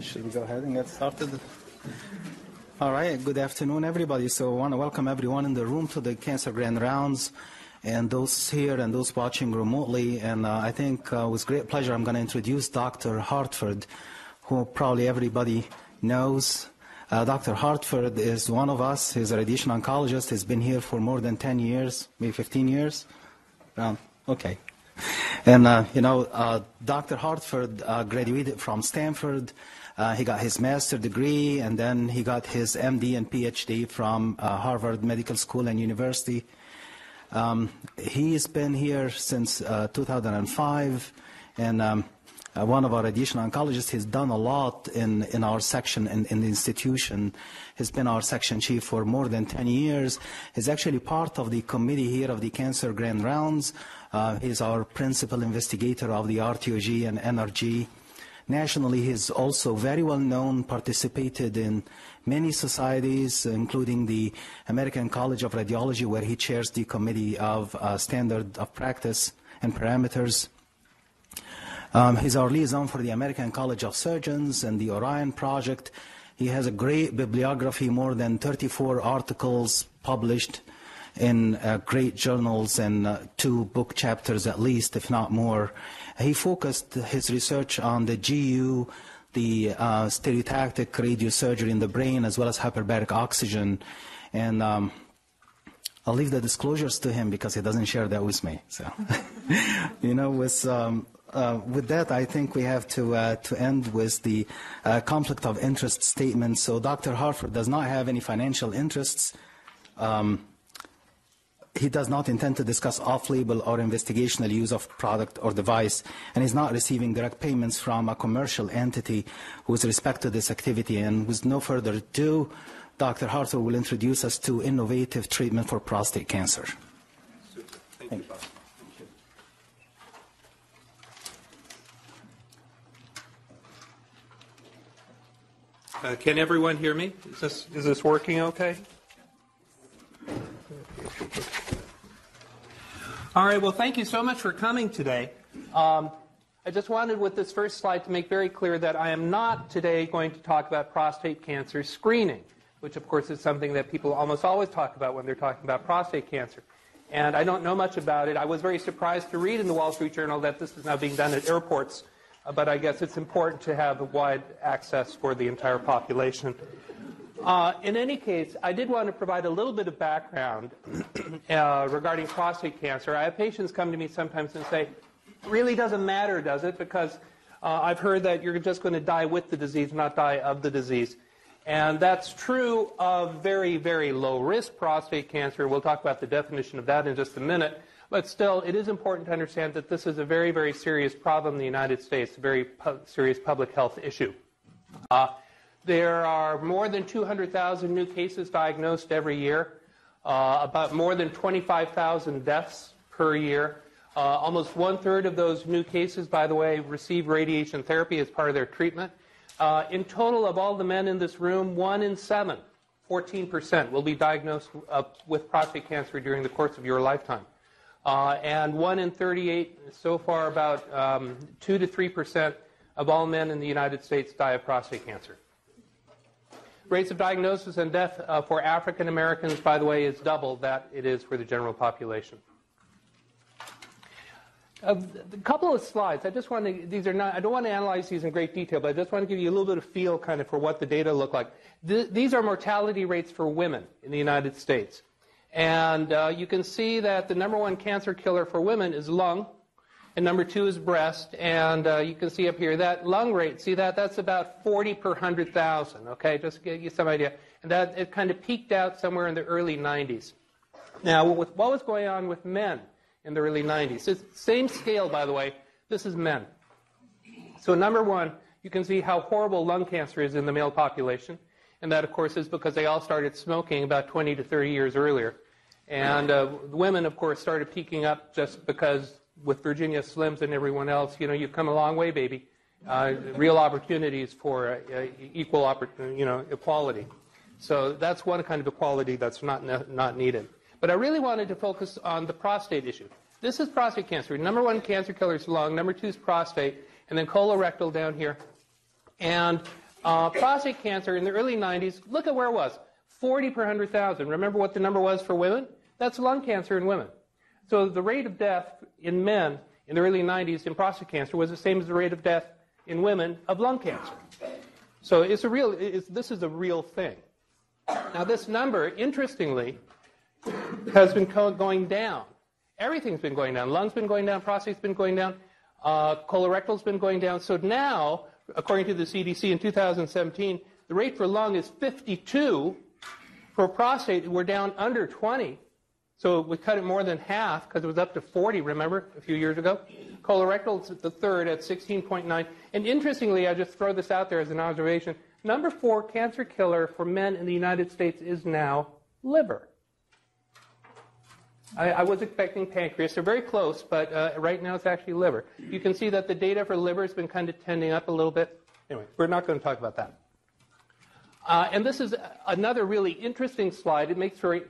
Should we go ahead and get started? All right, good afternoon, everybody. So I want to welcome everyone in the room to the Cancer Grand Rounds and those here and those watching remotely. And uh, I think uh, with great pleasure, I'm going to introduce Dr. Hartford, who probably everybody knows. Uh, Dr. Hartford is one of us. He's a radiation oncologist. He's been here for more than 10 years, maybe 15 years. Um, okay. And, uh, you know, uh, Dr. Hartford uh, graduated from Stanford. Uh, he got his master's degree, and then he got his MD and PhD from uh, Harvard Medical School and University. Um, he's been here since uh, 2005, and um, one of our radiation oncologists. He's done a lot in, in our section in, in the institution. He's been our section chief for more than 10 years. He's actually part of the committee here of the Cancer Grand Rounds. Uh, he's our principal investigator of the RTOG and NRG. Nationally, he's also very well known, participated in many societies, including the American College of Radiology, where he chairs the Committee of uh, Standard of Practice and Parameters. Um, he's our liaison for the American College of Surgeons and the Orion Project. He has a great bibliography, more than 34 articles published in uh, great journals and uh, two book chapters at least, if not more. He focused his research on the GU, the uh, stereotactic radiosurgery in the brain, as well as hyperbaric oxygen. And um, I'll leave the disclosures to him because he doesn't share that with me. So, you know, with um, uh, with that, I think we have to uh, to end with the uh, conflict of interest statement. So, Dr. Hartford does not have any financial interests. Um, he does not intend to discuss off-label or investigational use of product or device, and is not receiving direct payments from a commercial entity with respect to this activity. And with no further ado, Dr. Hartford will introduce us to innovative treatment for prostate cancer. Super. Thank, Thank you, Bob. Uh, can everyone hear me? Is this, is this working okay? All right, well, thank you so much for coming today. Um, I just wanted with this first slide to make very clear that I am not today going to talk about prostate cancer screening, which of course is something that people almost always talk about when they're talking about prostate cancer. And I don't know much about it. I was very surprised to read in the Wall Street Journal that this is now being done at airports uh, but I guess it's important to have wide access for the entire population. Uh, in any case, I did want to provide a little bit of background uh, regarding prostate cancer. I have patients come to me sometimes and say, really doesn't matter, does it? Because uh, I've heard that you're just going to die with the disease, not die of the disease. And that's true of very, very low risk prostate cancer. We'll talk about the definition of that in just a minute. But still, it is important to understand that this is a very, very serious problem in the United States, a very pu- serious public health issue. Uh, there are more than 200,000 new cases diagnosed every year, uh, about more than 25,000 deaths per year. Uh, almost one third of those new cases, by the way, receive radiation therapy as part of their treatment. Uh, in total, of all the men in this room, one in seven, 14%, will be diagnosed uh, with prostate cancer during the course of your lifetime. Uh, and 1 in 38, so far about um, 2 to 3 percent of all men in the United States die of prostate cancer. Rates of diagnosis and death uh, for African Americans, by the way, is double that it is for the general population. A couple of slides. I just want to. These are not. I don't want to analyze these in great detail, but I just want to give you a little bit of feel, kind of, for what the data look like. Th- these are mortality rates for women in the United States. And uh, you can see that the number one cancer killer for women is lung, and number two is breast. And uh, you can see up here that lung rate, see that? That's about 40 per 100,000, okay? Just to give you some idea. And that it kind of peaked out somewhere in the early 90s. Now, with what was going on with men in the early 90s? It's same scale, by the way. This is men. So, number one, you can see how horrible lung cancer is in the male population. And that, of course, is because they all started smoking about 20 to 30 years earlier. And uh, women, of course, started peaking up just because with Virginia Slims and everyone else, you know, you've come a long way, baby. Uh, real opportunities for uh, equal, oppor- you know, equality. So that's one kind of equality that's not not needed. But I really wanted to focus on the prostate issue. This is prostate cancer. Number one cancer killer is lung. Number two is prostate, and then colorectal down here. And Uh, prostate cancer in the early 90s, look at where it was 40 per 100,000. Remember what the number was for women? That's lung cancer in women. So the rate of death in men in the early 90s in prostate cancer was the same as the rate of death in women of lung cancer. So it's a real, it's, this is a real thing. Now, this number, interestingly, has been going down. Everything's been going down. Lungs been going down. Prostate's been going down. Uh, colorectal's been going down. So now, according to the CDC in 2017, the rate for lung is 52. For prostate, we're down under 20. So we cut it more than half because it was up to 40, remember, a few years ago. Colorectal is the third at 16.9. And interestingly, I just throw this out there as an observation. Number four cancer killer for men in the United States is now liver. I, I was expecting pancreas. They're very close, but uh, right now it's actually liver. You can see that the data for liver has been kind of tending up a little bit. Anyway, we're not going to talk about that. Uh, and this is another really interesting slide. It makes for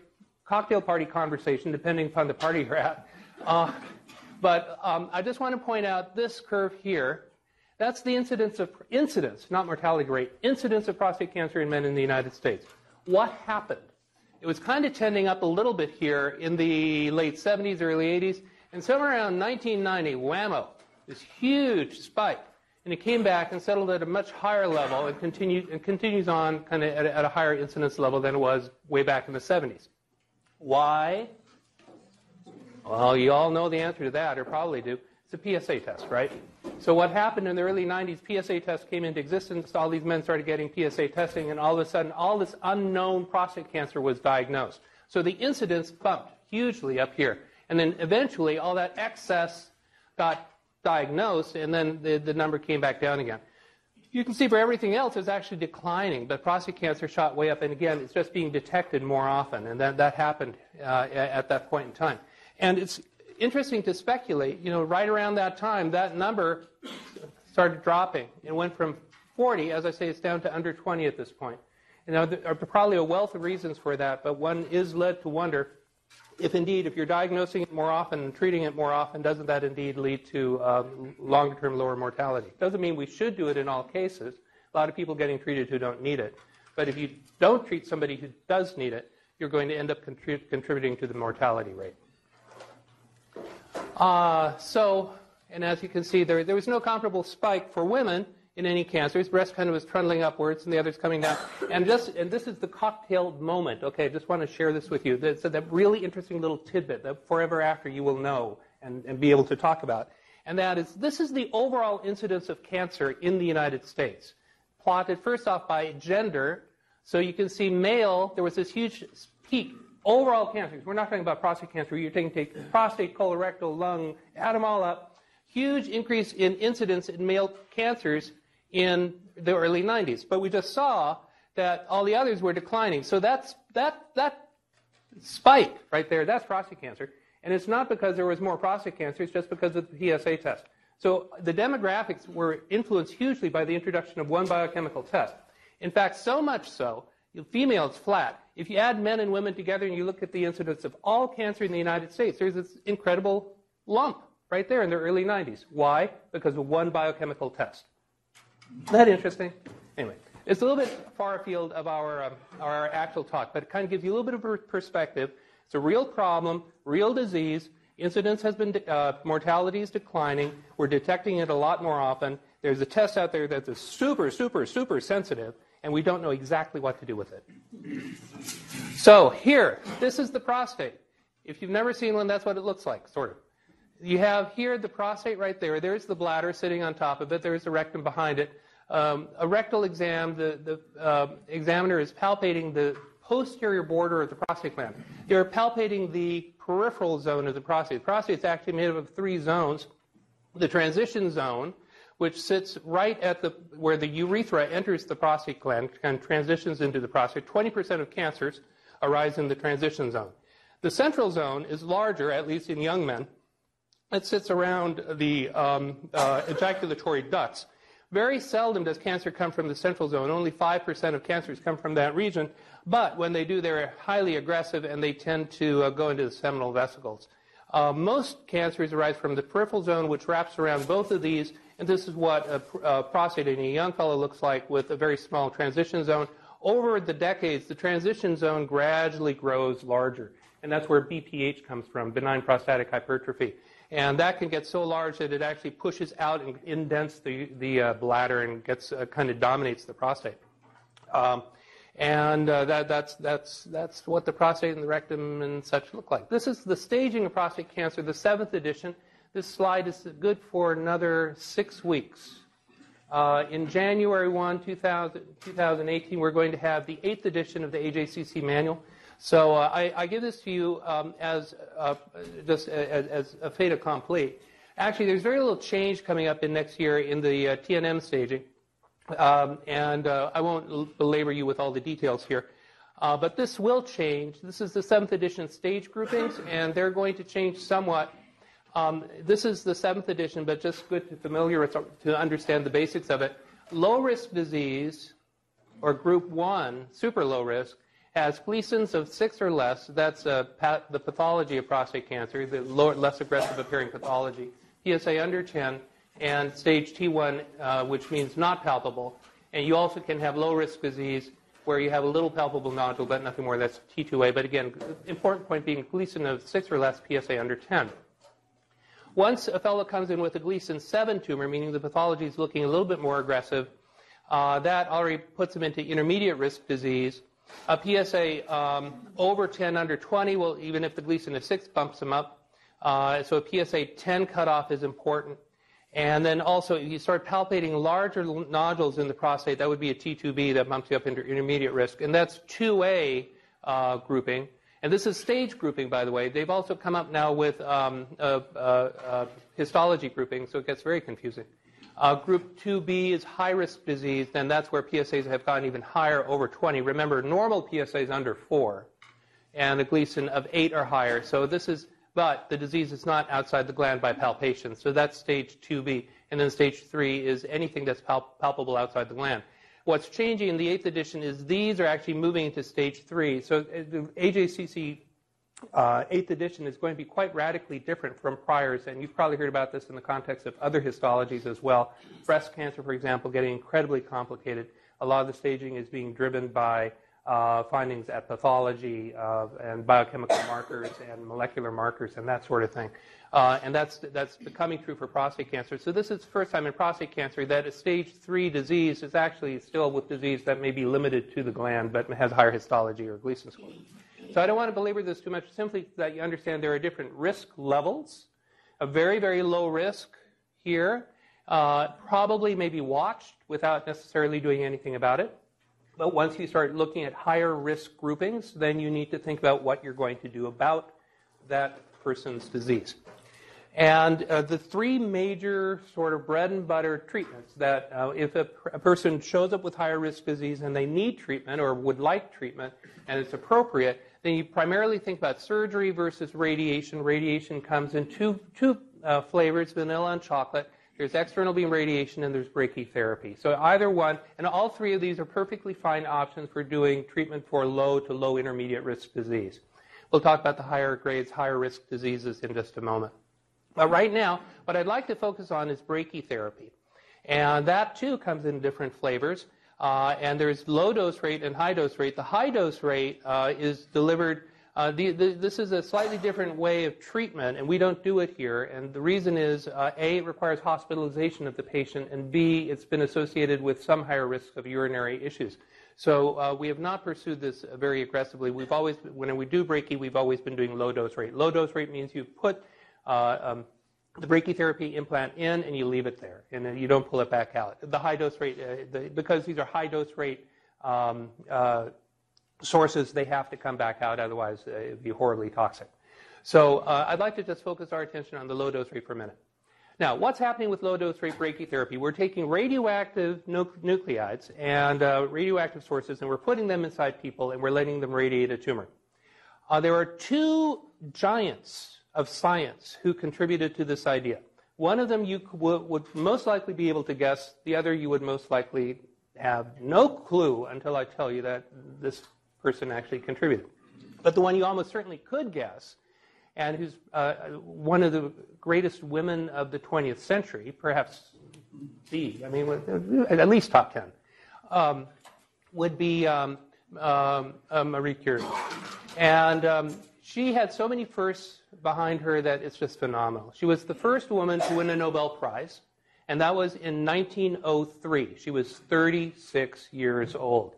cocktail party conversation, depending upon the party you're at. Uh, but um, I just want to point out this curve here. That's the incidence of incidence, not mortality rate, incidence of prostate cancer in men in the United States. What happened? It was kind of tending up a little bit here in the late 70s, early 80s, and somewhere around 1990, whammo, this huge spike. And it came back and settled at a much higher level and, continued, and continues on kind of at at a higher incidence level than it was way back in the 70s. Why? Well, you all know the answer to that, or probably do. It's a PSA test, right? So what happened in the early 90s, PSA tests came into existence. All these men started getting PSA testing, and all of a sudden, all this unknown prostate cancer was diagnosed. So the incidence bumped hugely up here. And then eventually, all that excess got diagnosed, and then the, the number came back down again. You can see for everything else, it's actually declining, but prostate cancer shot way up, and again, it's just being detected more often, and that, that happened uh, at that point in time. And it's interesting to speculate, you know, right around that time, that number started dropping. It went from 40, as I say, it's down to under 20 at this point. You know, there are probably a wealth of reasons for that, but one is led to wonder if indeed, if you're diagnosing it more often and treating it more often, doesn't that indeed lead to um, longer term lower mortality? Doesn't mean we should do it in all cases. A lot of people getting treated who don't need it. But if you don't treat somebody who does need it, you're going to end up contrib- contributing to the mortality rate. Uh, so, and as you can see, there, there was no comparable spike for women in any cancers. Breast kind of was trundling upwards and the others coming down. And, just, and this is the cocktail moment. Okay, I just want to share this with you. It's that really interesting little tidbit that forever after you will know and, and be able to talk about. And that is, this is the overall incidence of cancer in the United States. Plotted first off by gender. So you can see male, there was this huge peak overall cancers. We're not talking about prostate cancer. You're taking take prostate, colorectal, lung, add them all up. Huge increase in incidence in male cancers in the early 90s. But we just saw that all the others were declining. So that's that that spike right there. That's prostate cancer, and it's not because there was more prostate cancer. It's just because of the PSA test. So the demographics were influenced hugely by the introduction of one biochemical test. In fact, so much so, female is flat. If you add men and women together and you look at the incidence of all cancer in the United States, there's this incredible lump right there in the early 90s. Why? Because of one biochemical test. Isn't that interesting? Anyway, it's a little bit far afield of our, um, our actual talk, but it kind of gives you a little bit of perspective. It's a real problem, real disease. Incidence has been, uh, mortality is declining. We're detecting it a lot more often. There's a test out there that's super, super, super sensitive and we don't know exactly what to do with it. So here, this is the prostate. If you've never seen one, that's what it looks like, sort of. You have here the prostate right there. There's the bladder sitting on top of it. There's the rectum behind it. Um, a rectal exam, the, the uh, examiner is palpating the posterior border of the prostate gland. They're palpating the peripheral zone of the prostate. The prostate is actually made up of three zones. The transition zone, which sits right at the where the urethra enters the prostate gland and transitions into the prostate. 20% of cancers arise in the transition zone. The central zone is larger, at least in young men. It sits around the um, uh, ejaculatory ducts. Very seldom does cancer come from the central zone. Only 5% of cancers come from that region. But when they do, they're highly aggressive and they tend to uh, go into the seminal vesicles. Uh, most cancers arise from the peripheral zone, which wraps around both of these And this is what a, a prostate in a young fellow looks like with a very small transition zone. Over the decades, the transition zone gradually grows larger. And that's where BPH comes from, benign prostatic hypertrophy. And that can get so large that it actually pushes out and indents the, the uh, bladder and gets uh, kind of dominates the prostate. Um, and uh, that, that's, that's, that's what the prostate and the rectum and such look like. This is the staging of prostate cancer, the seventh edition. This slide is good for another six weeks. Uh, in January 1, 2000, 2018, we're going to have the eighth edition of the AJCC manual. So uh, I, I, give this to you um, as uh, just as, as, a fait accompli. Actually, there's very little change coming up in next year in the uh, TNM staging. Um, and uh, I won't belabor you with all the details here. Uh, but this will change. This is the seventh edition stage groupings, and they're going to change somewhat. Um, this is the seventh edition, but just good to familiar to understand the basics of it. Low risk disease, or group one, super low risk, has Gleason's of six or less. That's the pathology of prostate cancer, the lower, less aggressive appearing pathology. PSA under 10 and stage T1, uh, which means not palpable. And you also can have low risk disease where you have a little palpable nodule, but nothing more. That's T2A. But again, important point being Gleason of 6 or less, PSA under 10. Once a fellow comes in with a Gleason 7 tumor, meaning the pathology is looking a little bit more aggressive, uh, that already puts him into intermediate risk disease. A PSA um, over 10, under 20, well, even if the Gleason is 6, bumps them up. Uh, so a PSA 10 cutoff is important. And then also, you start palpating larger nodules in the prostate. That would be a T2B that bumps you up into intermediate risk. And that's 2A uh, grouping. And this is stage grouping, by the way. They've also come up now with um, histology grouping, so it gets very confusing. Uh, group 2B is high risk disease, and that's where PSAs have gotten even higher, over 20. Remember, normal PSA is under 4, and the Gleason of 8 or higher. So this is but the disease is not outside the gland by palpation. So that's stage 2B. And then stage 3 is anything that's pal- palpable outside the gland. What's changing in the 8th edition is these are actually moving into stage 3. So uh, AJCC uh, 8th edition is going to be quite radically different from priors, and you've probably heard about this in the context of other histologies as well. Breast cancer, for example, getting incredibly complicated. A lot of the staging is being driven by uh, findings at pathology uh, and biochemical markers and molecular markers and that sort of thing. Uh, and that's, that's becoming true for prostate cancer. So this is the first time in prostate cancer that a stage three disease is actually still with disease that may be limited to the gland but has higher histology or Gleason score. So I don't want to belabor this too much, simply that you understand there are different risk levels. A very, very low risk here uh, probably may be watched without necessarily doing anything about it. But once you start looking at higher risk groupings, then you need to think about what you're going to do about that person's disease. And uh, the three major sort of bread and butter treatments that uh, if a, a, person shows up with higher risk disease and they need treatment or would like treatment and it's appropriate, then you primarily think about surgery versus radiation. Radiation comes in two, two uh, flavors, vanilla and chocolate. There's external beam radiation and there's brachytherapy. So either one, and all three of these are perfectly fine options for doing treatment for low to low intermediate risk disease. We'll talk about the higher grades, higher risk diseases in just a moment. But right now, what I'd like to focus on is brachytherapy. And that too comes in different flavors. Uh, and there's low dose rate and high dose rate. The high dose rate uh, is delivered uh, the, the, this is a slightly different way of treatment, and we don't do it here. And the reason is uh, A, it requires hospitalization of the patient, and B, it's been associated with some higher risk of urinary issues. So uh, we have not pursued this very aggressively. We've always, when we do brachy, we've always been doing low dose rate. Low dose rate means you put uh, um, the brachytherapy implant in and you leave it there, and then you don't pull it back out. The high dose rate, uh, the, because these are high dose rate um, uh, sources, they have to come back out, otherwise uh, it would be horribly toxic. So uh, I'd like to just focus our attention on the low dose rate for a minute. Now, what's happening with low dose rate brachytherapy? We're taking radioactive nu- nuclides and uh, radioactive sources, and we're putting them inside people, and we're letting them radiate a tumor. Uh, there are two giants of science who contributed to this idea. One of them you would most likely be able to guess. The other you would most likely have no clue until I tell you that this person actually contributed. But the one you almost certainly could guess, and who's uh, one of the greatest women of the 20th century, perhaps the, I mean, at least top 10, um, would be um, um, uh, Marie Curie. And um, she had so many firsts behind her that it's just phenomenal. She was the first woman to win a Nobel Prize, and that was in 1903. She was 36 years old.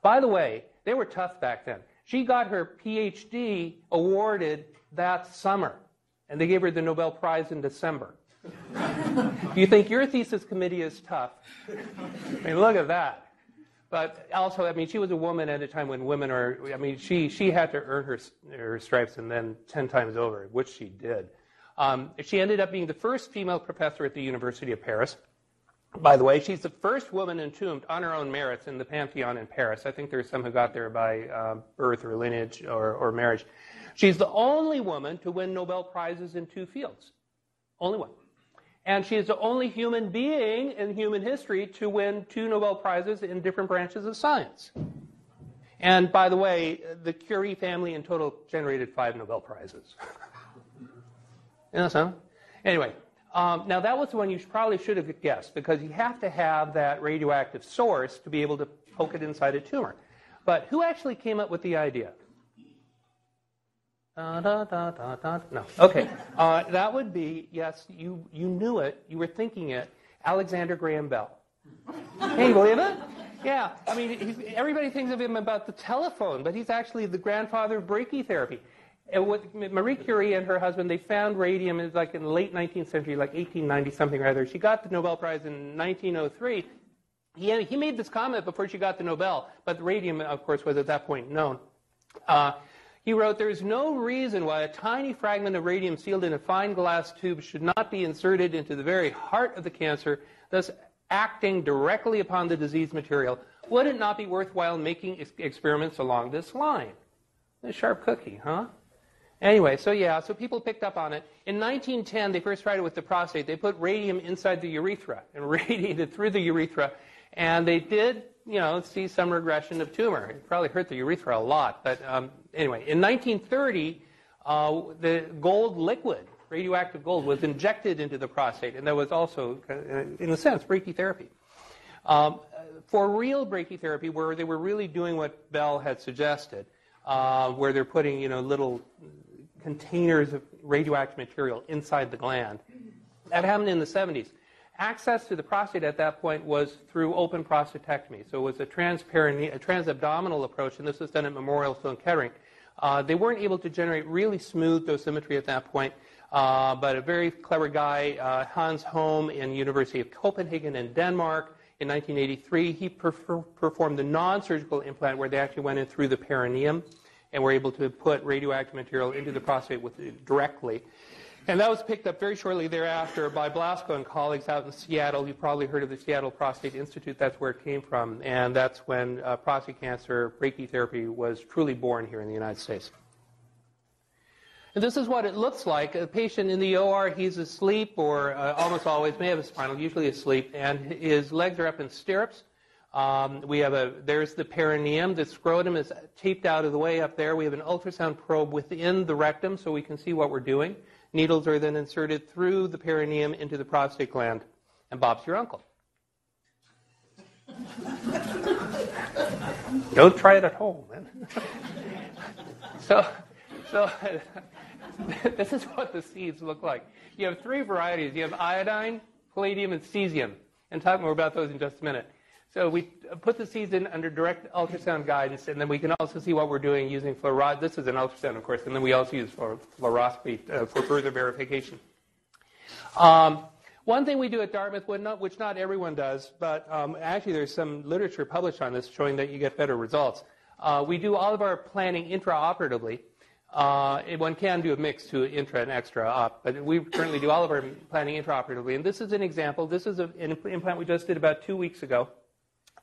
By the way, they were tough back then. She got her PhD awarded that summer, and they gave her the Nobel Prize in December. you think your thesis committee is tough? I mean, look at that. But also, I mean, she was a woman at a time when women are, I mean, she, she had to earn her, her stripes and then 10 times over, which she did. Um, she ended up being the first female professor at the University of Paris. By the way, she's the first woman entombed on her own merits in the Pantheon in Paris. I think there's some who got there by uh, birth or lineage or, or marriage. She's the only woman to win Nobel Prizes in two fields. Only one. And she is the only human being in human history to win two Nobel Prizes in different branches of science. And by the way, the Curie family in total generated five Nobel Prizes. you know so? Anyway, um, now that was the one you probably should have guessed because you have to have that radioactive source to be able to poke it inside a tumor. But who actually came up with the idea? Da, da, da, da, da. No. Okay. Uh, that would be, yes, you, you knew it, you were thinking it, Alexander Graham Bell. Can you believe it? Yeah. I mean, everybody thinks of him about the telephone, but he's actually the grandfather of brachytherapy. And with Marie Curie and her husband, they found radium in like in the late 19th century, like 1890 something or other. She got the Nobel Prize in 1903. He, he made this comment before she got the Nobel, but radium, of course, was at that point known. Uh, he wrote, There is no reason why a tiny fragment of radium sealed in a fine glass tube should not be inserted into the very heart of the cancer, thus acting directly upon the disease material. Would it not be worthwhile making experiments along this line? A sharp cookie, huh? Anyway, so yeah, so people picked up on it. In 1910, they first tried it with the prostate. They put radium inside the urethra and radiated through the urethra. And they did you know, see some regression of tumor. It probably hurt the urethra a lot. But um, anyway, in 1930, uh, the gold liquid, radioactive gold, was injected into the prostate, and that was also, uh, in a sense, brachytherapy. Um, for real brachytherapy, where they were really doing what Bell had suggested, uh, where they're putting, you know, little containers of radioactive material inside the gland, that happened in the 70s access to the prostate at that point was through open prostatectomy. So it was a, transperineal, a transabdominal approach, and this was done at Memorial Sloan Kettering. Uh, they weren't able to generate really smooth dosimetry at that point, uh, but a very clever guy, uh, Hans Holm, in University of Copenhagen in Denmark, in 1983, he perf- performed the non-surgical implant where they actually went in through the perineum and were able to put radioactive material into the prostate with, directly. And that was picked up very shortly thereafter by Blasko and colleagues out in Seattle. You've probably heard of the Seattle Prostate Institute. That's where it came from. And that's when uh, prostate cancer brachytherapy was truly born here in the United States. And this is what it looks like. A patient in the OR, he's asleep, or uh, almost always may have a spinal, usually asleep, and his legs are up in stirrups. Um, we have a, there's the perineum. The scrotum is taped out of the way up there. We have an ultrasound probe within the rectum so we can see what we're doing. Needles are then inserted through the perineum into the prostate gland, and Bob's your uncle. Don't try it at home, man. so, so this is what the seeds look like. You have three varieties. You have iodine, palladium, and cesium. And talk more about those in just a minute. So we put the seeds in under direct ultrasound guidance, and then we can also see what we're doing using fluoroscopy. This is an ultrasound, of course, and then we also use fluoroscopy uh, for further verification. Um, one thing we do at Dartmouth, which not everyone does, but um, actually there's some literature published on this showing that you get better results. Uh, we do all of our planning intraoperatively. Uh, one can do a mix to intra and extra op, but we currently do all of our planning intraoperatively. And this is an example. This is an implant we just did about two weeks ago.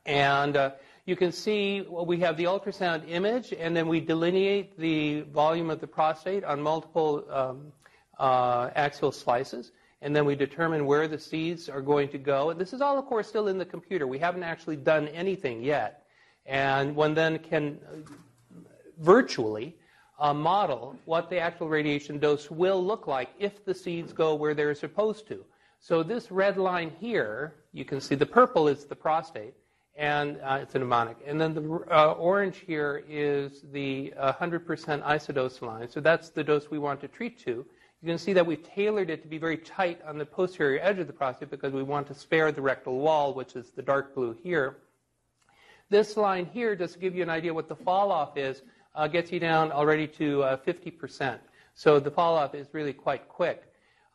And uh, you can see well, we have the ultrasound image, and then we delineate the volume of the prostate on multiple um, uh, axial slices. And then we determine where the seeds are going to go. And this is all, of course, still in the computer. We haven't actually done anything yet. And one then can uh, virtually uh, model what the actual radiation dose will look like if the seeds go where they're supposed to. So this red line here, you can see the purple is the prostate, and uh, it's a mnemonic. And then the uh, orange here is the 100% isodose line. So that's the dose we want to treat to. You can see that we've tailored it to be very tight on the posterior edge of the prostate because we want to spare the rectal wall, which is the dark blue here. This line here, just to give you an idea what the fall off is, uh, gets you down already to uh, 50%. So the fall off is really quite quick.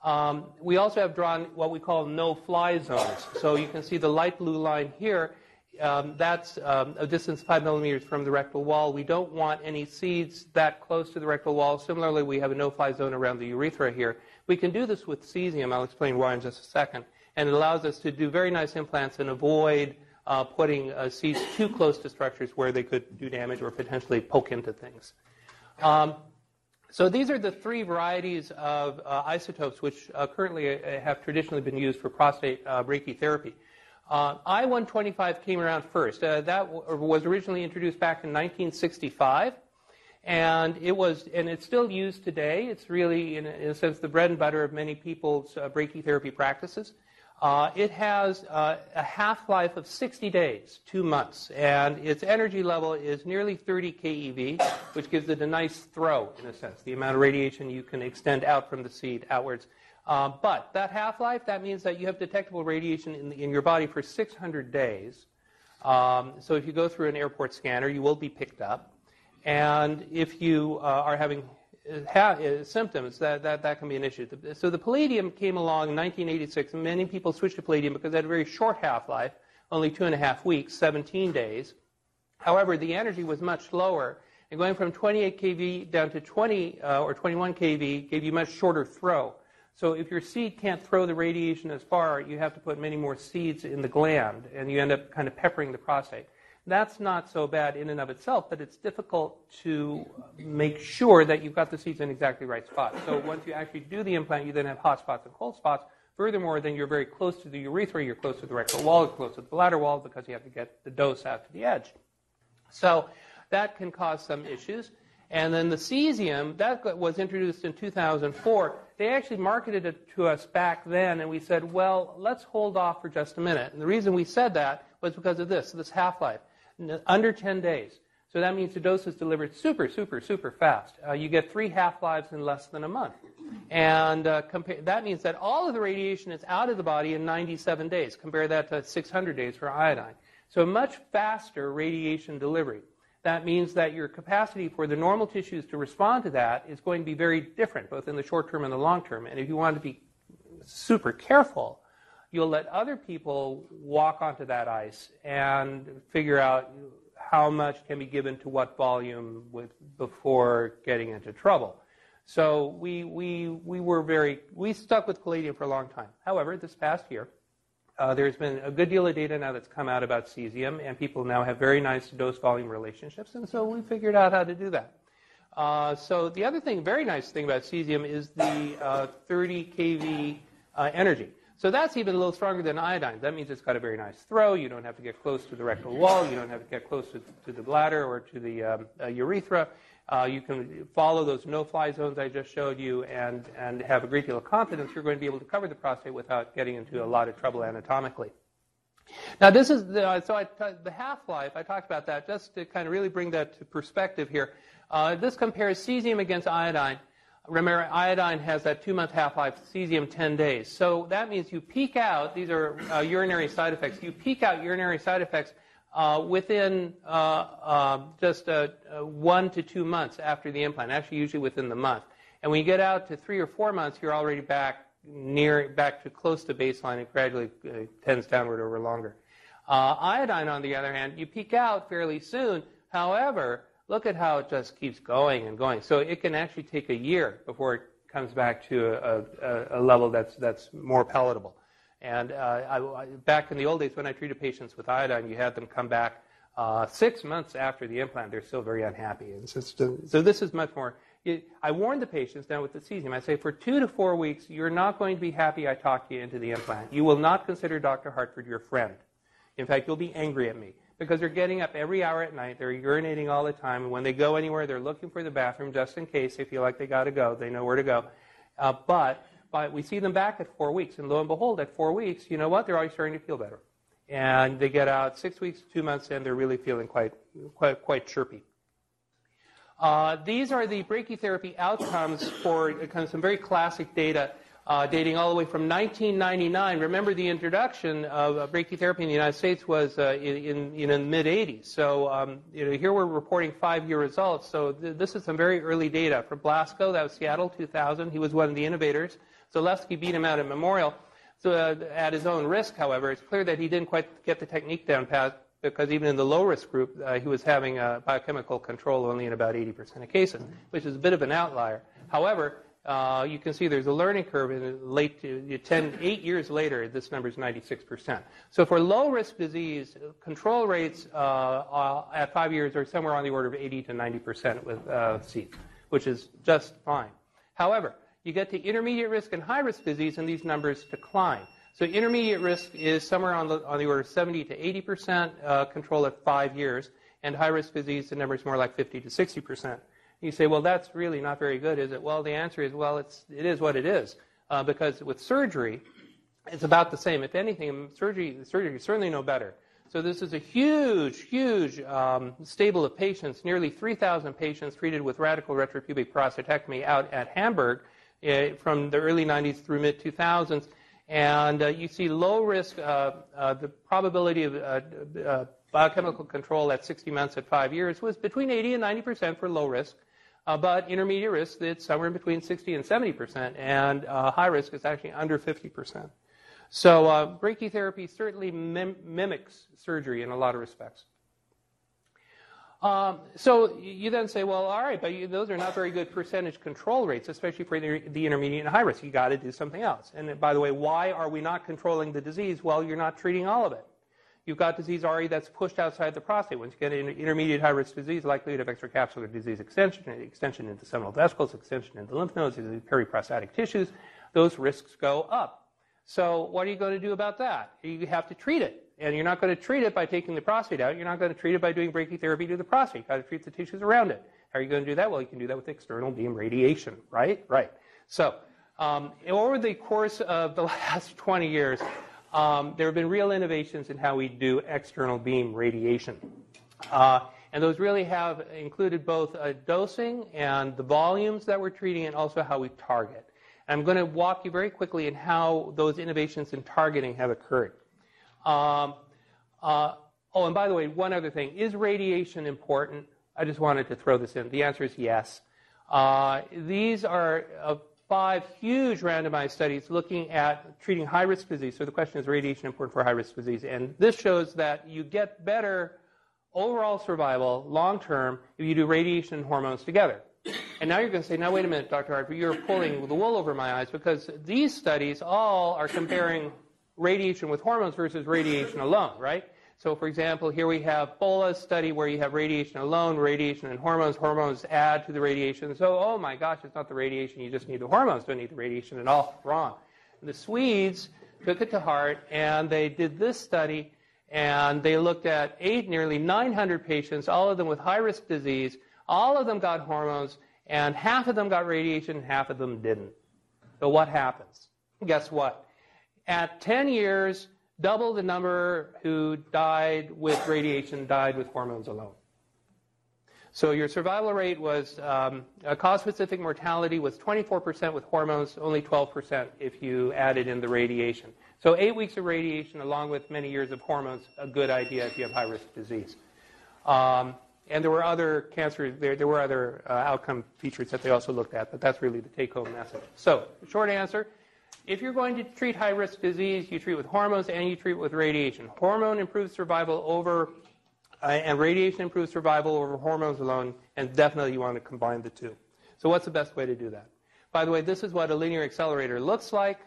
Um, we also have drawn what we call no-fly zones. So you can see the light blue line here. Um, that's um, a distance 5 millimeters from the rectal wall. We don't want any seeds that close to the rectal wall. Similarly, we have a no-fly zone around the urethra here. We can do this with cesium. I'll explain why in just a second. And it allows us to do very nice implants and avoid uh, putting uh, seeds too close to structures where they could do damage or potentially poke into things. Um, so these are the three varieties of uh, isotopes which uh, currently uh, have traditionally been used for prostate uh, brachytherapy. Uh, I-125 came around first. Uh, that w- was originally introduced back in 1965, and it was, and it's still used today. It's really, in a, in a sense, the bread and butter of many people's brachytherapy practices. Uh, it has uh, a half life of 60 days, two months, and its energy level is nearly 30 keV, which gives it a nice throw, in a sense, the amount of radiation you can extend out from the seed outwards. Uh, but that half life, that means that you have detectable radiation in, the, in your body for 600 days. Um, so if you go through an airport scanner, you will be picked up. And if you uh, are having ha- uh, symptoms, that, that, that can be an issue. So the palladium came along in 1986, and many people switched to palladium because it had a very short half-life, only two and a half weeks, 17 days. However, the energy was much lower, and going from 28 kV down to 20 uh, or 21 kV gave you much shorter throw. So if your seed can't throw the radiation as far, you have to put many more seeds in the gland, and you end up kind of peppering the prostate. That's not so bad in and of itself, but it's difficult to make sure that you've got the seeds in exactly the right spot. So once you actually do the implant, you then have hot spots and cold spots. Furthermore, then you're very close to the urethra, you're close to the rectal wall, you're close to the bladder wall because you have to get the dose out to the edge. So that can cause some issues. And then the cesium, that was introduced in 2004. They actually marketed it to us back then, and we said, well, let's hold off for just a minute. And the reason we said that was because of this, this half-life under 10 days. So that means the dose is delivered super, super, super fast. Uh, you get three half-lives in less than a month. And uh, compa- that means that all of the radiation is out of the body in 97 days. Compare that to 600 days for iodine. So much faster radiation delivery. That means that your capacity for the normal tissues to respond to that is going to be very different, both in the short term and the long term. And if you want to be super careful, you'll let other people walk onto that ice and figure out how much can be given to what volume with, before getting into trouble. So we, we, we were very, we stuck with palladium for a long time. However, this past year, uh, there's been a good deal of data now that's come out about cesium, and people now have very nice dose volume relationships, and so we figured out how to do that. Uh, so the other thing, very nice thing about cesium is the uh, 30 kV uh, energy. So that's even a little stronger than iodine. That means it's got a very nice throw. You don't have to get close to the rectal wall. You don't have to get close to, to the bladder or to the um, uh, urethra. Uh, you can follow those no-fly zones I just showed you and, and have a great deal of confidence you're going to be able to cover the prostate without getting into a lot of trouble anatomically. Now, this is the, so I, the half-life. I talked about that just to kind of really bring that to perspective here. Uh, this compares cesium against iodine. Remember, iodine has that two-month half-life, cesium 10 days. So that means you peak out, these are uh, urinary side effects, you peak out urinary side effects uh, within uh, uh just uh, uh, one to two months after the implant, actually usually within the month. And when you get out to three or four months, you're already back near, back to close to baseline. It gradually tends downward over longer. iodine, on the other hand, you peak out fairly soon. However, look at how it just keeps going and going. So it can actually take a year before it comes back to a, a, a level that's, that's more palatable. And uh, I, back in the old days when I treated patients with iodine, you had them come back uh, six months after the implant. They're still very unhappy. And so, so this is much more. It, I warn the patients now with the cesium. I say for two to four weeks, you're not going to be happy I talked you into the implant. You will not consider Dr. Hartford your friend. In fact, you'll be angry at me because they're getting up every hour at night. They're urinating all the time. And when they go anywhere, they're looking for the bathroom just in case they feel like they got to go. They know where to go. Uh, but But we see them back at four weeks, and lo and behold, at four weeks, you know what? They're already starting to feel better. And they get out six weeks, two months, and they're really feeling quite, quite, quite chirpy. Uh, these are the brachytherapy outcomes for kind of some very classic data uh, dating all the way from 1999. Remember, the introduction of uh, brachytherapy in the United States was uh, in, in, the mid 80s. So um, you know, here we're reporting five-year results. So th- this is some very early data from Blasko. That was Seattle 2000. He was one of the innovators. Zelefsky beat him out at Memorial. So uh, at his own risk, however, it's clear that he didn't quite get the technique down pat because even in the low risk group, uh, he was having a biochemical control only in about 80% of cases, which is a bit of an outlier. However, uh, you can see there's a learning curve in late to 10, eight years later, this number is 96%. So for low risk disease, control rates uh, uh, at five years are somewhere on the order of 80 to 90% with uh, which is just fine. However, you get to intermediate risk and high risk disease, and these numbers decline. So intermediate risk is somewhere on the, on the order of 70 to 80 percent uh, control at five years, and high risk disease, the number is more like 50 to 60 percent. You say, well, that's really not very good, is it? Well, the answer is, well, it's, it is what it is. Uh, because with surgery, it's about the same. If anything, surgery, surgery is certainly no better. So this is a huge, huge um, stable of patients, nearly 3,000 patients treated with radical retropubic prostatectomy out at Hamburg from the early 90s through mid 2000s. And uh, you see low risk, uh, uh the probability of uh, uh, biochemical control at 60 months at five years was between 80 and 90 percent for low risk. but intermediate risk, it's somewhere between 60 and 70 percent, and high risk is actually under 50 percent. So brachytherapy certainly mim- mimics surgery in a lot of respects. Um, so you then say, well, all right, but you, those are not very good percentage control rates, especially for the, the intermediate and high risk. You got to do something else. And by the way, why are we not controlling the disease? Well, you're not treating all of it. You've got disease already that's pushed outside the prostate. Once you get an intermediate high risk disease, likelihood of extracapsular disease extension, extension into seminal vesicles, extension into lymph nodes, into periprostatic tissues, those risks go up. So what are you going to do about that? You have to treat it. And you're not going to treat it by taking the prostate out. You're not going to treat it by doing brachytherapy to the prostate. You've got to treat the tissues around it. How are you going to do that? Well, you can do that with external beam radiation, right? Right. So, um, over the course of the last 20 years, um, there have been real innovations in how we do external beam radiation. Uh, and those really have included both uh, dosing and the volumes that we're treating and also how we target. And I'm going to walk you very quickly in how those innovations in targeting have occurred. Um, uh, oh, and by the way, one other thing. Is radiation important? I just wanted to throw this in. The answer is yes. Uh, these are uh, five huge randomized studies looking at treating high risk disease. So the question is radiation important for high risk disease? And this shows that you get better overall survival long term if you do radiation and hormones together. And now you're going to say, now wait a minute, Dr. Harper, you're pulling the wool over my eyes because these studies all are comparing radiation with hormones versus radiation alone, right? So, for example, here we have Bolla's study where you have radiation alone, radiation and hormones. Hormones add to the radiation. So, oh my gosh, it's not the radiation, you just need the hormones, don't need the radiation at all. Wrong. The Swedes took it to heart and they did this study and they looked at eight, nearly 900 patients, all of them with high risk disease. All of them got hormones and half of them got radiation, and half of them didn't. So, what happens? Guess what? At 10 years, double the number who died with radiation died with hormones alone. So your survival rate was um, cause-specific mortality was 24% with hormones, only 12% if you added in the radiation. So eight weeks of radiation along with many years of hormones, a good idea if you have high-risk disease. Um, and there were other cancers, there, there were other uh, outcome features that they also looked at, but that's really the take-home message. So, short answer, if you're going to treat high risk disease, you treat with hormones and you treat with radiation. Hormone improves survival over, uh, and radiation improves survival over hormones alone, and definitely you want to combine the two. So, what's the best way to do that? By the way, this is what a linear accelerator looks like.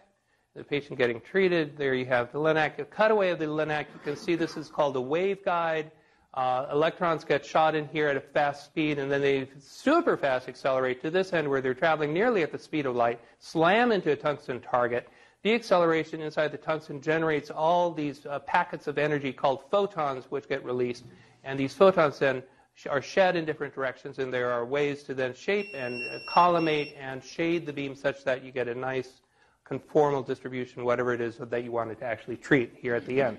The patient getting treated. There you have the LINAC, a cutaway of the LINAC. You can see this is called a waveguide. Uh, electrons get shot in here at a fast speed, and then they super fast accelerate to this end where they're traveling nearly at the speed of light, slam into a tungsten target. The acceleration inside the tungsten generates all these uh, packets of energy called photons, which get released, and these photons then are shed in different directions, and there are ways to then shape and uh, collimate and shade the beam such that you get a nice conformal distribution, whatever it is that you wanted to actually treat here at the end.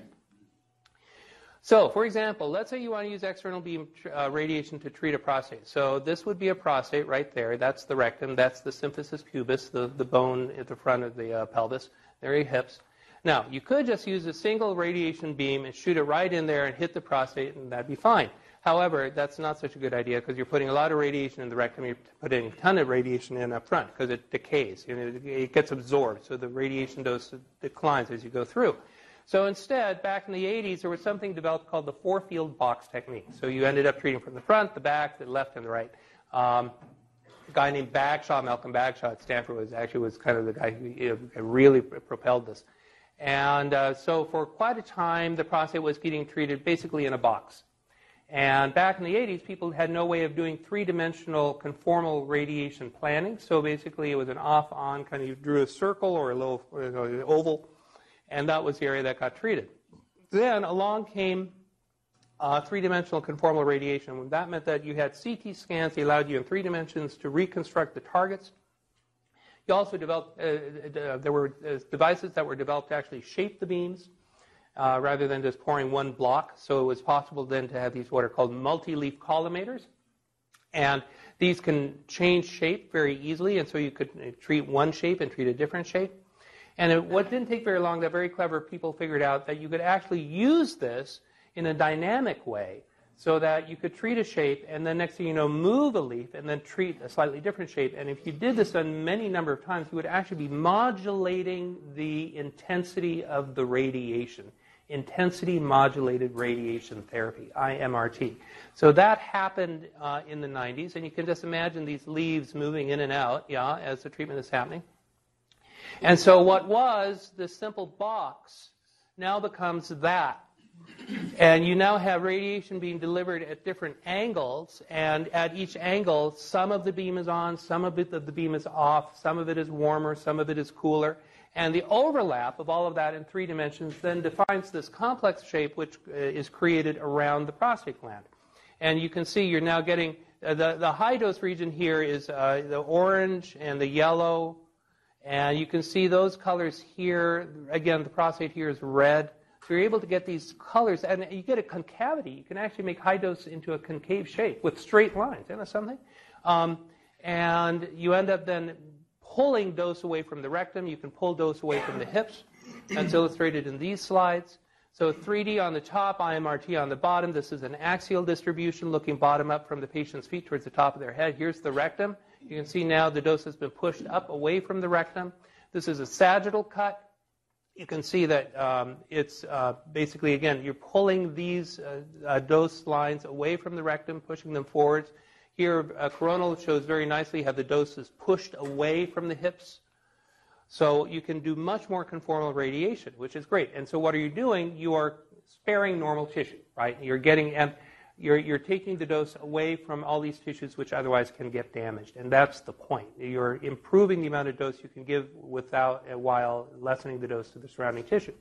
So, for example, let's say you want to use external beam uh, radiation to treat a prostate. So this would be a prostate right there. That's the rectum. That's the symphysis pubis, the, the bone at the front of the uh, pelvis. There are your hips. Now, you could just use a single radiation beam and shoot it right in there and hit the prostate, and that'd be fine. However, that's not such a good idea because you're putting a lot of radiation in the rectum. You're putting a ton of radiation in up front because it decays. You know, it gets absorbed, so the radiation dose declines as you go through. So instead, back in the 80s, there was something developed called the four-field box technique. So you ended up treating from the front, the back, the left, and the right. Um, a guy named Bagshaw, Malcolm Bagshaw at Stanford, was actually was kind of the guy who really propelled this. And uh, so for quite a time, the prostate was getting treated basically in a box. And back in the 80s, people had no way of doing three-dimensional conformal radiation planning. So basically, it was an off-on kind of you drew a circle or a little you know, oval and that was the area that got treated. Then along came uh, three-dimensional conformal radiation. That meant that you had CT scans. They allowed you in three dimensions to reconstruct the targets. You also developed, uh, uh, there were uh, devices that were developed to actually shape the beams uh, rather than just pouring one block. So it was possible then to have these what are called multi-leaf collimators. And these can change shape very easily, and so you could uh, treat one shape and treat a different shape. And it, what didn't take very long that very clever people figured out that you could actually use this in a dynamic way so that you could treat a shape and then next thing you know move a leaf and then treat a slightly different shape. And if you did this a many number of times you would actually be modulating the intensity of the radiation. Intensity modulated radiation therapy imrt so that happened uh, in the 90s and you can just imagine these leaves moving in and out yeah as the treatment is happening and so what was this simple box now becomes that. And you now have radiation being delivered at different angles, and at each angle, some of the beam is on, some of it, the beam is off, some of it is warmer, some of it is cooler. And the overlap of all of that in three dimensions then defines this complex shape which uh, is created around the prostate gland. And you can see you're now getting uh, the, the high dose region here is uh, the orange and the yellow and you can see those colors here. Again, the prostate here is red. So you're able to get these colors, and you get a concavity. You can actually make high dose into a concave shape with straight lines. Isn't that something? Um, and you end up then pulling dose away from the rectum. You can pull dose away from the hips. That's illustrated in these slides. So 3D on the top, IMRT on the bottom. This is an axial distribution looking bottom up from the patient's feet towards the top of their head. Here's the rectum. You can see now the dose has been pushed up away from the rectum. This is a sagittal cut. You can see that um, it's uh, basically, again, you're pulling these uh, uh, dose lines away from the rectum, pushing them forwards. Here, uh, coronal shows very nicely how the dose is pushed away from the hips. So you can do much more conformal radiation, which is great. And so what are you doing? You are sparing normal tissue, right? You're getting, and you're, you're taking the dose away from all these tissues which otherwise can get damaged. And that's the point. You're improving the amount of dose you can give without, uh, while lessening the dose to the surrounding tissue.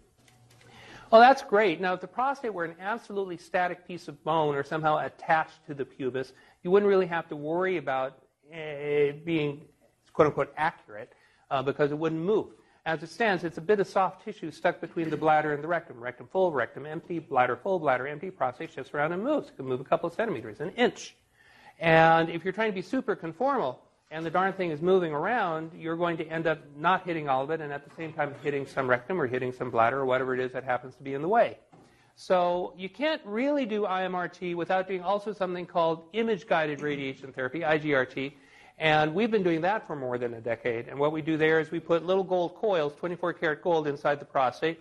Well, that's great. Now, if the prostate were an absolutely static piece of bone or somehow attached to the pubis, you wouldn't really have to worry about uh, being, quote unquote, accurate uh, because it wouldn't move. As it stands, it's a bit of soft tissue stuck between the bladder and the rectum. Rectum full, rectum empty, bladder full, bladder empty, prostate shifts around and moves. It can move a couple of centimeters, an inch. And if you're trying to be super conformal and the darn thing is moving around, you're going to end up not hitting all of it and at the same time hitting some rectum or hitting some bladder or whatever it is that happens to be in the way. So you can't really do IMRT without doing also something called image guided radiation therapy, IGRT, and we've been doing that for more than a decade. And what we do there is we put little gold coils, 24 karat gold, inside the prostate.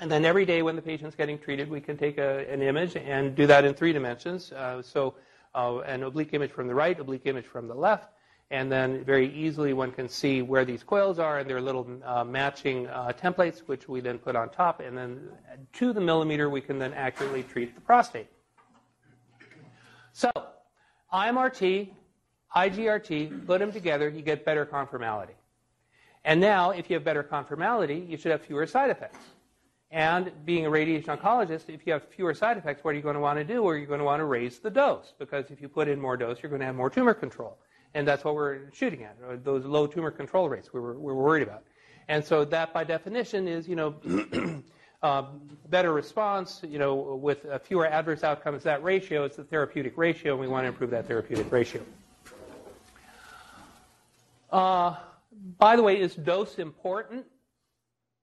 And then every day when the patient's getting treated, we can take a, an image and do that in three dimensions. Uh, so uh, an oblique image from the right, oblique image from the left. And then very easily one can see where these coils are and their little uh, matching uh, templates, which we then put on top. And then to the millimeter, we can then accurately treat the prostate. So IMRT IGRT, put them together, you get better conformality. And now, if you have better conformality, you should have fewer side effects. And being a radiation oncologist, if you have fewer side effects, what are you going to want to do? Or you're going to want to raise the dose, because if you put in more dose, you're going to have more tumor control. And that's what we're shooting at, those low tumor control rates we were, we were worried about. And so that, by definition, is you know uh, better response. You know, with uh, fewer adverse outcomes. That ratio is the therapeutic ratio, and we want to improve that therapeutic ratio. Uh, by the way, is dose important?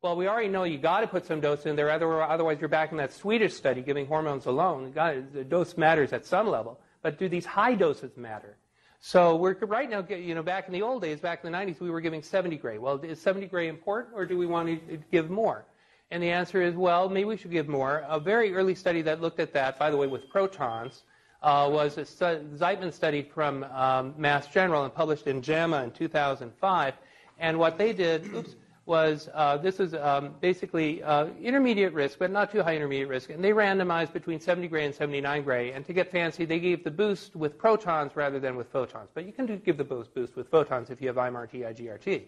Well, we already know you got to put some dose in there, otherwise you're back in that Swedish study giving hormones alone. the dose matters at some level, but do these high doses matter? So we're right now, you know, back in the old days, back in the 90s, we were giving 70 gray. Well, is 70 gray important, or do we want to give more? And the answer is, well, maybe we should give more. A very early study that looked at that, by the way, with protons, uh, was a Zietman study from um, Mass General and published in JAMA in 2005. And what they did, oops, was uh, this is um, basically uh, intermediate risk, but not too high intermediate risk. And they randomized between 70 gray and 79 gray. And to get fancy, they gave the boost with protons rather than with photons. But you can do, give the boost, boost with photons if you have IMRT, IGRT.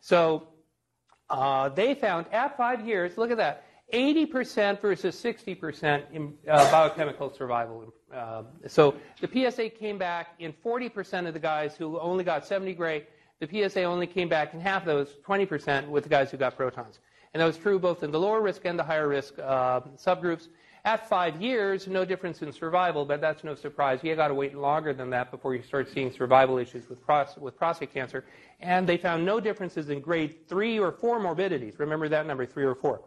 So uh, they found at five years, look at that, 80% versus 60% in uh, biochemical survival. Uh, so the PSA came back in 40% of the guys who only got 70 gray the PSA only came back in half those, 20%, with the guys who got protons. And that was true both in the lower risk and the higher risk uh, subgroups. At five years, no difference in survival, but that's no surprise. You got to wait longer than that before you start seeing survival issues with, with prostate cancer. And they found no differences in grade three or four morbidities. Remember that number, three or four.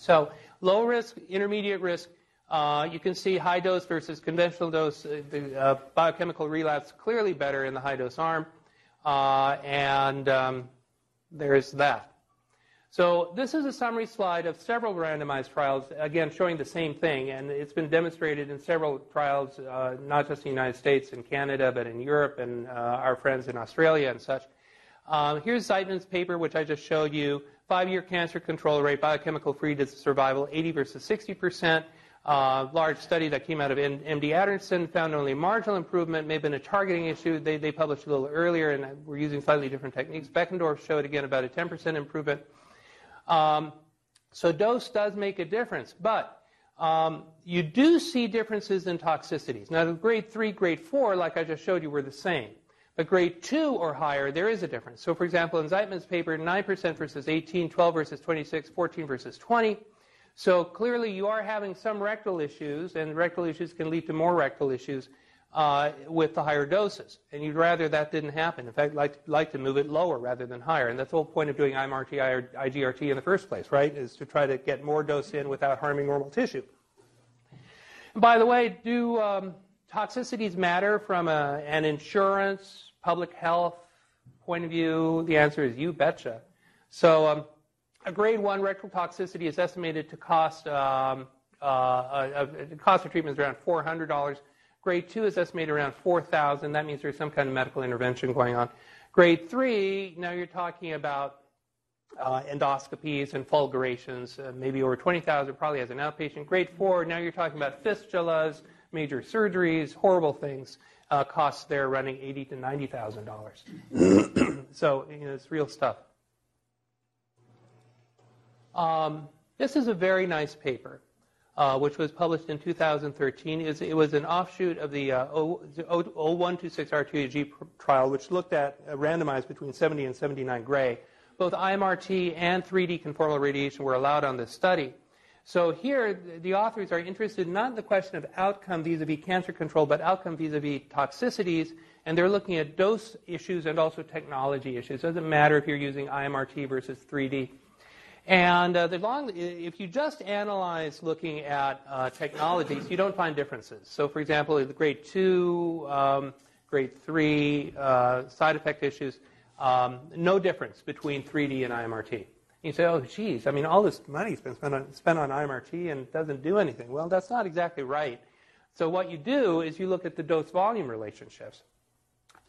So low risk, intermediate risk, uh, you can see high dose versus conventional dose. Uh, the uh, biochemical relapse clearly better in the high dose arm. Uh, and um, there's that. So this is a summary slide of several randomized trials, again showing the same thing, and it's been demonstrated in several trials, uh, not just in the United States and Canada, but in Europe and our friends in Australia and such. Here's Zietman's paper, which I just showed you. Five-year cancer control rate, biochemical free survival, 80 versus 60 percent. Uh, large study that came out of MD Anderson found only marginal improvement, may have been a targeting issue. They, they published a little earlier, and we're using slightly different techniques. Beckendorf showed, again, about a 10% improvement. Um, so dose does make a difference, but um, you do see differences in toxicities. Now, the grade 3, grade 4, like I just showed you, were the same. But grade 2 or higher, there is a difference. So, for example, in Zietman's paper, 9% versus 18, 12 versus 26, 14 versus 20. So clearly, you are having some rectal issues, and rectal issues can lead to more rectal issues uh, with the higher doses. And you'd rather that didn't happen. In fact, like like to move it lower rather than higher. And that's the whole point of doing IMRT or IGRT in the first place, right? Is to try to get more dose in without harming normal tissue. And by the way, do um, toxicities matter from a, an insurance, public health point of view? The answer is you betcha. So. Um, a grade one rectal toxicity is estimated to cost um, uh, a, a cost of treatment is around $400. Grade two is estimated around 4,000. That means there's some kind of medical intervention going on. Grade three, now you're talking about uh, endoscopies and fulgurations, uh, maybe over 20,000, probably as an outpatient. Grade four, now you're talking about fistulas, major surgeries, horrible things. Uh, costs there running eighty to ninety thousand dollars. so you know, it's real stuff. Um, this is a very nice paper, uh, which was published in 2013. It was an offshoot of the uh, 0126 RTOG trial, which looked at uh, randomized between 70 and 79 gray. Both IMRT and 3D conformal radiation were allowed on this study. So here, the authors are interested not in the question of outcome vis-a-vis cancer control, but outcome vis-a-vis toxicities, and they're looking at dose issues and also technology issues. It doesn't matter if you're using IMRT versus 3D. And uh, long, if you just analyze looking at uh, technologies, you don't find differences. So, for example, the grade two, um, grade three uh, side effect issues, um, no difference between 3D and IMRT. You say, oh, geez, I mean, all this money's been spent on, spent on IMRT and it doesn't do anything. Well, that's not exactly right. So, what you do is you look at the dose volume relationships.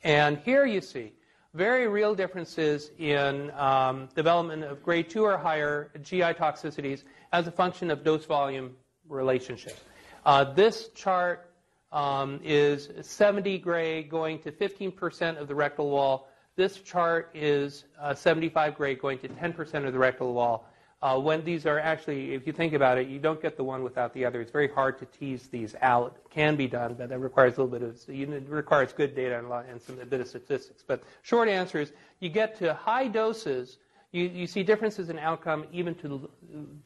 And here you see very real differences in um, development of grade 2 or higher GI toxicities as a function of dose volume relationship. Uh, this chart um, is 70 gray going to 15% of the rectal wall. This chart is uh, 75 gray going to 10% of the rectal wall. Uh, when these are actually, if you think about it, you don't get the one without the other. It's very hard to tease these out. It can be done, but that requires a little bit of, it requires good data and, and some, a bit of statistics. But short answer is, you get to high doses, you, you see differences in outcome even to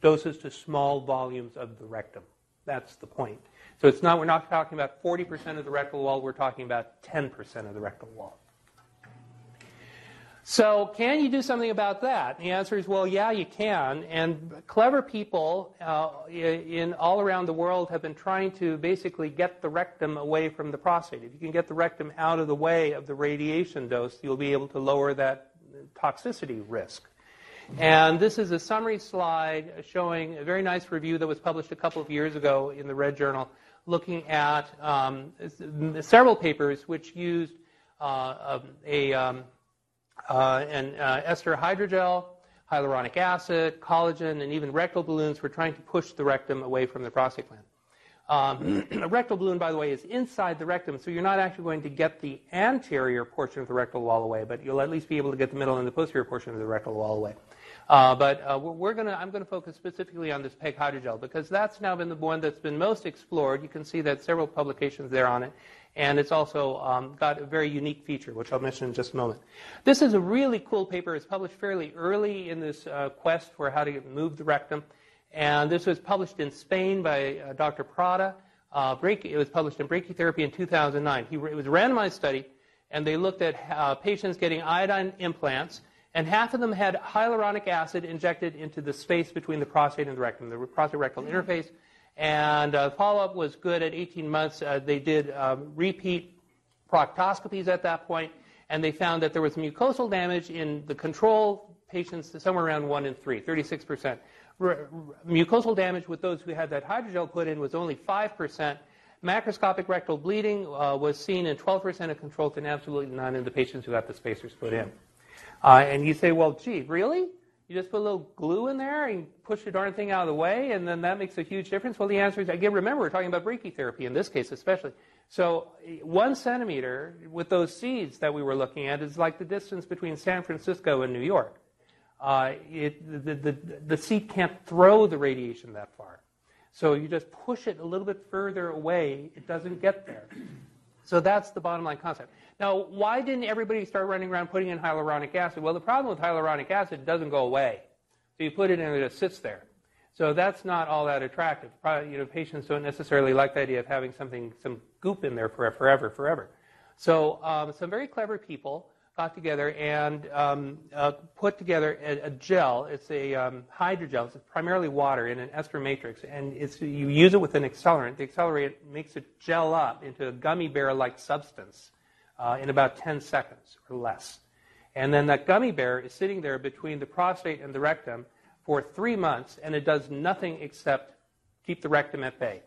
doses to small volumes of the rectum. That's the point. So it's not, we're not talking about 40% of the rectal wall, we're talking about 10% of the rectal wall. So, can you do something about that? The answer is, well, yeah, you can. And clever people uh, in all around the world have been trying to basically get the rectum away from the prostate. If you can get the rectum out of the way of the radiation dose, you'll be able to lower that toxicity risk. And this is a summary slide showing a very nice review that was published a couple of years ago in the Red Journal, looking at um, several papers which used uh, a um, uh, and uh, ester hydrogel, hyaluronic acid, collagen, and even rectal balloons for trying to push the rectum away from the prostate gland. Um, a rectal balloon, by the way, is inside the rectum, so you're not actually going to get the anterior portion of the rectal wall away, but you'll at least be able to get the middle and the posterior portion of the rectal wall away. Uh, but uh, we're to, I'm going to focus specifically on this PEG hydrogel because that's now been the one that's been most explored. You can see that several publications there on it. And it's also um, got a very unique feature, which I'll mention in just a moment. This is a really cool paper. It's published fairly early in this uh, quest for how to move the rectum. And this was published in Spain by uh, Dr. Prada. Uh, it was published in Brachytherapy in 2009. He, it was a randomized study, and they looked at uh, patients getting iodine implants, and half of them had hyaluronic acid injected into the space between the prostate and the rectum, the prostate rectal interface. And uh, follow-up was good at 18 months. Uh, they did um, repeat proctoscopies at that point, and they found that there was mucosal damage in the control patients somewhere around 1 in 3, 36%. R- mucosal damage with those who had that hydrogel put in was only 5%. Macroscopic rectal bleeding uh, was seen in 12% of controls and absolutely none in the patients who got the spacers put in. Uh, and you say, well, gee, really? You just put a little glue in there and push the darn thing out of the way, and then that makes a huge difference? Well, the answer is, again, remember, we're talking about brachytherapy in this case especially. So one centimeter with those seeds that we were looking at is like the distance between San Francisco and New York. Uh, it, the, the, the seed can't throw the radiation that far. So you just push it a little bit further away, it doesn't get there. So that's the bottom line concept. Now, why didn't everybody start running around putting in hyaluronic acid? Well, the problem with hyaluronic acid, doesn't go away. So you put it in and it just sits there. So that's not all that attractive. Probably, you know, patients don't necessarily like the idea of having something, some goop in there forever, forever, forever. So um, some very clever people got together and um, uh, put together a, a, gel. It's a um, hydrogel. It's primarily water in an ester matrix, and it's you use it with an accelerant. The accelerant makes it gel up into a gummy bear-like substance uh, in about 10 seconds or less. And then that gummy bear is sitting there between the prostate and the rectum for three months, and it does nothing except keep the rectum at bay.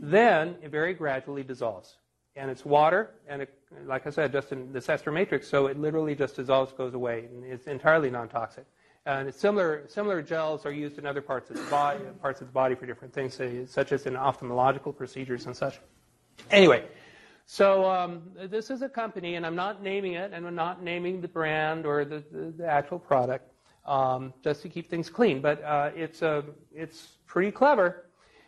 Then it very gradually dissolves. And it's water, and it, like I said, just in this ester matrix, so it literally just dissolves, goes away, and it's entirely non-toxic. And similar, similar gels are used in other parts of the body, parts of the body for different things, such as in ophthalmological procedures and such. Anyway, so um, this is a company, and I'm not naming it, and I'm not naming the brand or the, the, the actual product, um, just to keep things clean. But uh, it's a, it's pretty clever,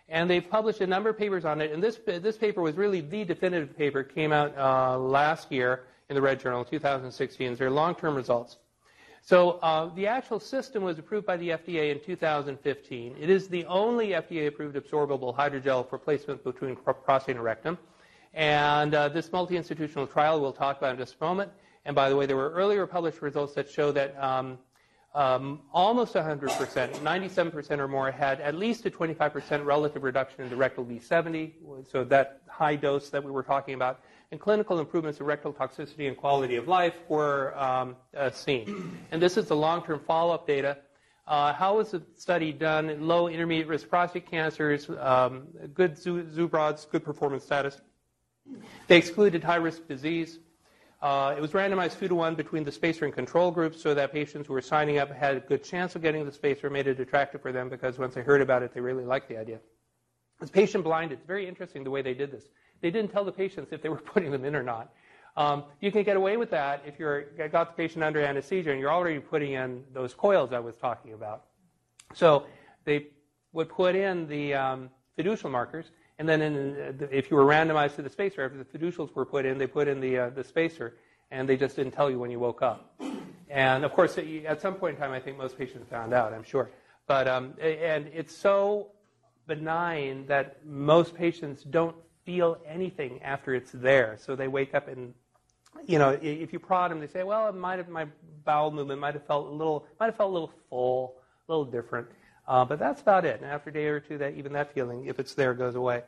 and they've published a number of papers on it. And this this paper was really the definitive paper. It came out uh, last year in the Red Journal, 2016. They're long-term results. So uh, the actual system was approved by the FDA in 2015. It is the only FDA-approved absorbable hydrogel for placement between prostate and rectum. And uh, this multi-institutional trial we'll talk about in just a moment. And by the way, there were earlier published results that show that um, um, almost 100%, 97% or more, had at least a 25% relative reduction in the rectal V70, so that high dose that we were talking about, and clinical improvements in rectal toxicity and quality of life were um, uh, seen. And this is the long-term follow-up data. Uh, how was the study done? Low, intermediate risk prostate cancers, um, good Zubrod's, good performance status. They excluded high-risk disease. Uh, it was randomized two to one between the spacer and control groups so that patients who were signing up had a good chance of getting the spacer, made it attractive for them because once they heard about it, they really liked the idea. It's patient blinded. It's very interesting the way they did this. They didn't tell the patients if they were putting them in or not. Um, you can get away with that if you're got the patient under anesthesia and you're already putting in those coils I was talking about. So they would put in the um, fiducial markers and then in, if you were randomized to the spacer, after the fiducials were put in, they put in the, uh, the spacer, and they just didn't tell you when you woke up. And of course, at some point in time, I think most patients found out, I'm sure. But, um, and it's so benign that most patients don't feel anything after it's there. So they wake up and, you know, if you prod them, they say, well, it might have, my bowel movement might have felt a little, might have felt a little full, a little different. Uh, but that's about it. And after a day or two, that even that feeling, if it's there, goes away.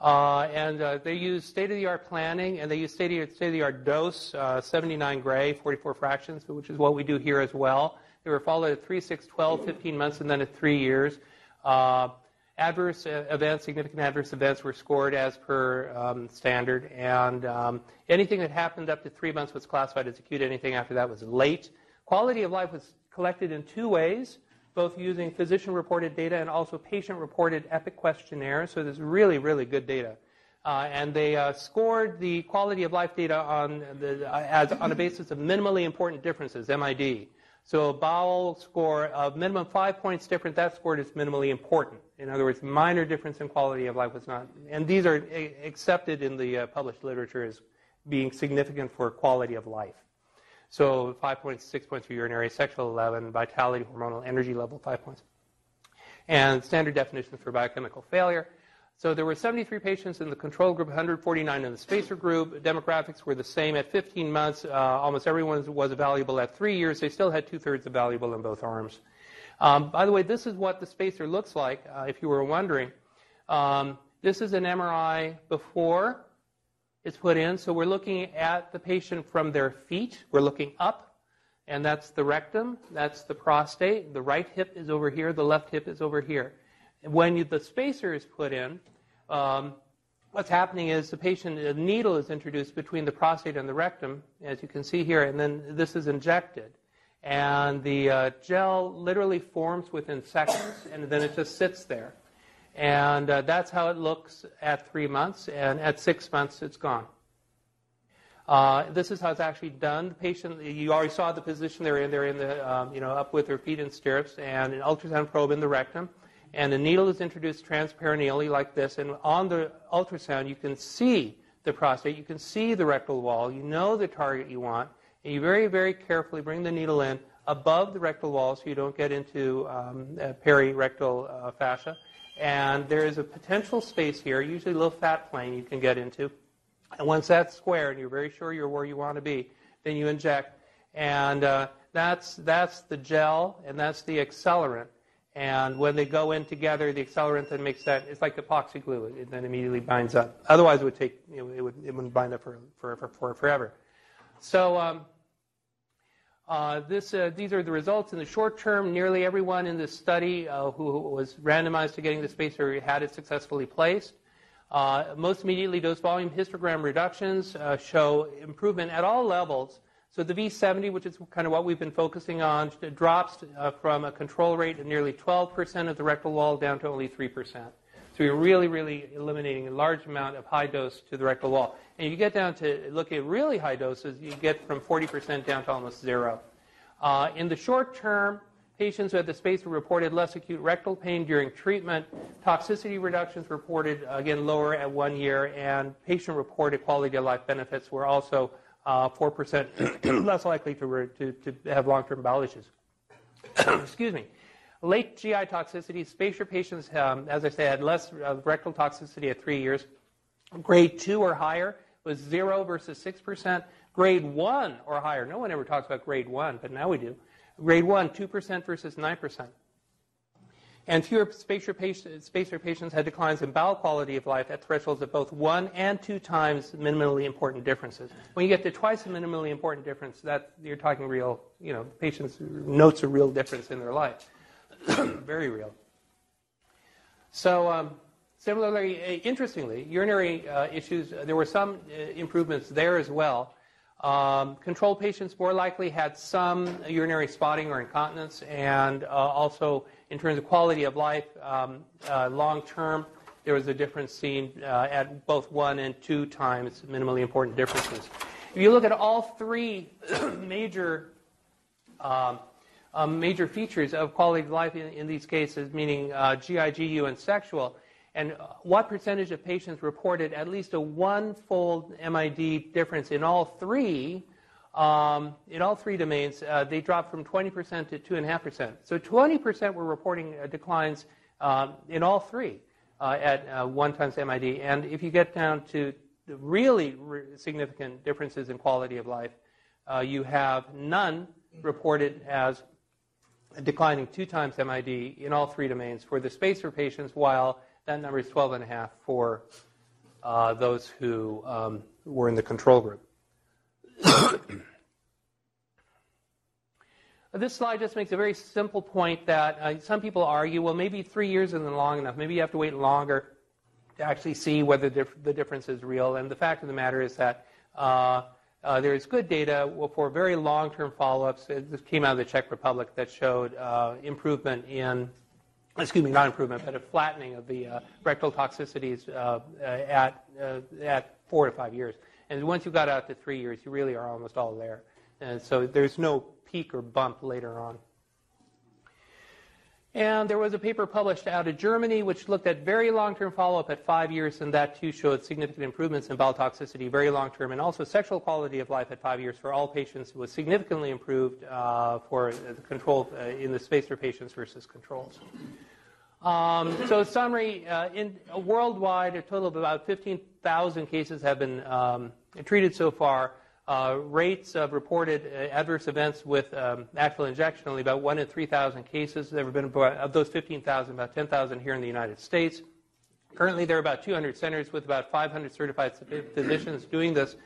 Uh, and uh, they use state-of-the-art planning, and they use state-of-the-art dose, uh, 79 gray, 44 fractions, which is what we do here as well. They were followed at 3, 6, 12, 15 months, and then at three years. Uh, adverse events, significant adverse events, were scored as per um, standard, and um, anything that happened up to three months was classified as acute. Anything after that was late. Quality of life was collected in two ways both using physician reported data and also patient reported EPIC questionnaires. So there's really, really good data. Uh, and they uh, scored the quality of life data on, the, uh, as, on a basis of minimally important differences, MID. So a bowel score of minimum five points different, that scored as minimally important. In other words, minor difference in quality of life was not. And these are accepted in the uh, published literature as being significant for quality of life. So five points, six points for urinary, sexual 11, vitality, hormonal energy level, five points. And standard definitions for biochemical failure. So there were 73 patients in the control group, 149 in the spacer group. Demographics were the same at 15 months. Uh, almost everyone was evaluable at three years. They still had two-thirds evaluable in both arms. Um, by the way, this is what the spacer looks like, uh, if you were wondering. Um, this is an MRI before is put in. So we're looking at the patient from their feet. We're looking up, and that's the rectum, that's the prostate. The right hip is over here, the left hip is over here. When you, the spacer is put in, um, what's happening is the patient, a needle is introduced between the prostate and the rectum, as you can see here, and then this is injected. And the uh, gel literally forms within seconds, and then it just sits there. And uh, that's how it looks at three months, and at six months, it's gone. Uh, this is how it's actually done. The patient, you already saw the position they're in. They're in the, um, you know, up with their feet in stirrups, and an ultrasound probe in the rectum, and a needle is introduced transperineally like this. And on the ultrasound, you can see the prostate, you can see the rectal wall, you know the target you want, and you very, very carefully bring the needle in above the rectal wall so you don't get into um, perirectal uh, fascia and there is a potential space here, usually a little fat plane you can get into. And once that's square and you're very sure you're where you want to be, then you inject. And uh, that's, that's the gel and that's the accelerant. And when they go in together, the accelerant then makes that, it's like epoxy glue. It then immediately binds up. Otherwise, it would take, you know, it, would, it wouldn't bind up for, for, for, for forever. So, um, uh, this, uh, these are the results in the short term. Nearly everyone in this study uh, who was randomized to getting the spacer had it successfully placed. Uh, most immediately dose volume histogram reductions uh, show improvement at all levels. So the V70, which is kind of what we've been focusing on, drops from a control rate of nearly 12% of the rectal wall down to only 3%. So you're really, really eliminating a large amount of high dose to the rectal wall. And you get down to looking at really high doses, you get from 40% down to almost zero. Uh, in the short term, patients who had the spacer reported less acute rectal pain during treatment. Toxicity reductions reported, again, lower at one year, and patient reported quality of life benefits were also uh, 4% less likely to, to, to have long term bowel issues. Excuse me. Late GI toxicity, spacer patients, um, as I said, had less uh, rectal toxicity at three years. Grade 2 or higher was 0 versus 6%. Grade 1 or higher, no one ever talks about grade 1, but now we do. Grade 1, 2% versus 9%. And fewer spacer, patients, spacer patients had declines in bowel quality of life at thresholds of both one and two times minimally important differences. When you get to twice the minimally important difference, that you're talking real, you know, patients notes a real difference in their life. Very real. So, um, Similarly, uh, interestingly, urinary uh, issues, uh, there were some uh, improvements there as well. Um, control patients more likely had some urinary spotting or incontinence, and uh, also in terms of quality of life, um, uh, long term, there was a difference seen at both one and two times minimally important differences. If you look at all three major um, um, major features of quality of life in, in these cases, meaning GI, GU, and sexual, and what percentage of patients reported at least a one-fold MID difference in all three? um, in all three domains, uh, they dropped from 20% to 2.5%. So 20% were reporting uh, declines um, in all three uh, at uh, 1 times MID. And if you get down to really re- significant differences in quality of life, uh, you have none reported as declining 2 times MID in all three domains for the spacer patients, while that number is 12.5 for uh, those who um, were in the control group. this slide just makes a very simple point that uh, some people argue, well, maybe three years isn't long enough. Maybe you have to wait longer to actually see whether the difference is real. And the fact of the matter is that uh, uh, there is good data for very long-term follow-ups. This came out of the Czech Republic that showed uh, improvement in, excuse me, not improvement, but a flattening of the uh, rectal toxicities uh, at, at four to five years. And once you got out to three years, you really are almost all there. And so there's no peak or bump later on. And there was a paper published out of Germany which looked at very long-term follow-up at five years, and that too showed significant improvements in bowel toxicity, very long-term, and also sexual quality of life at five years for all patients was significantly improved uh, for the control uh, in the spacer patients versus controls. Um, so, summary: uh, in worldwide, a total of about 15,000 cases have been um, treated so far. Uh, rates of reported uh, adverse events with um, actual injection only about one in 3,000 cases. There have been about, of those 15,000, about 10,000 here in the United States. Currently, there are about 200 centers with about 500 certified physicians doing this.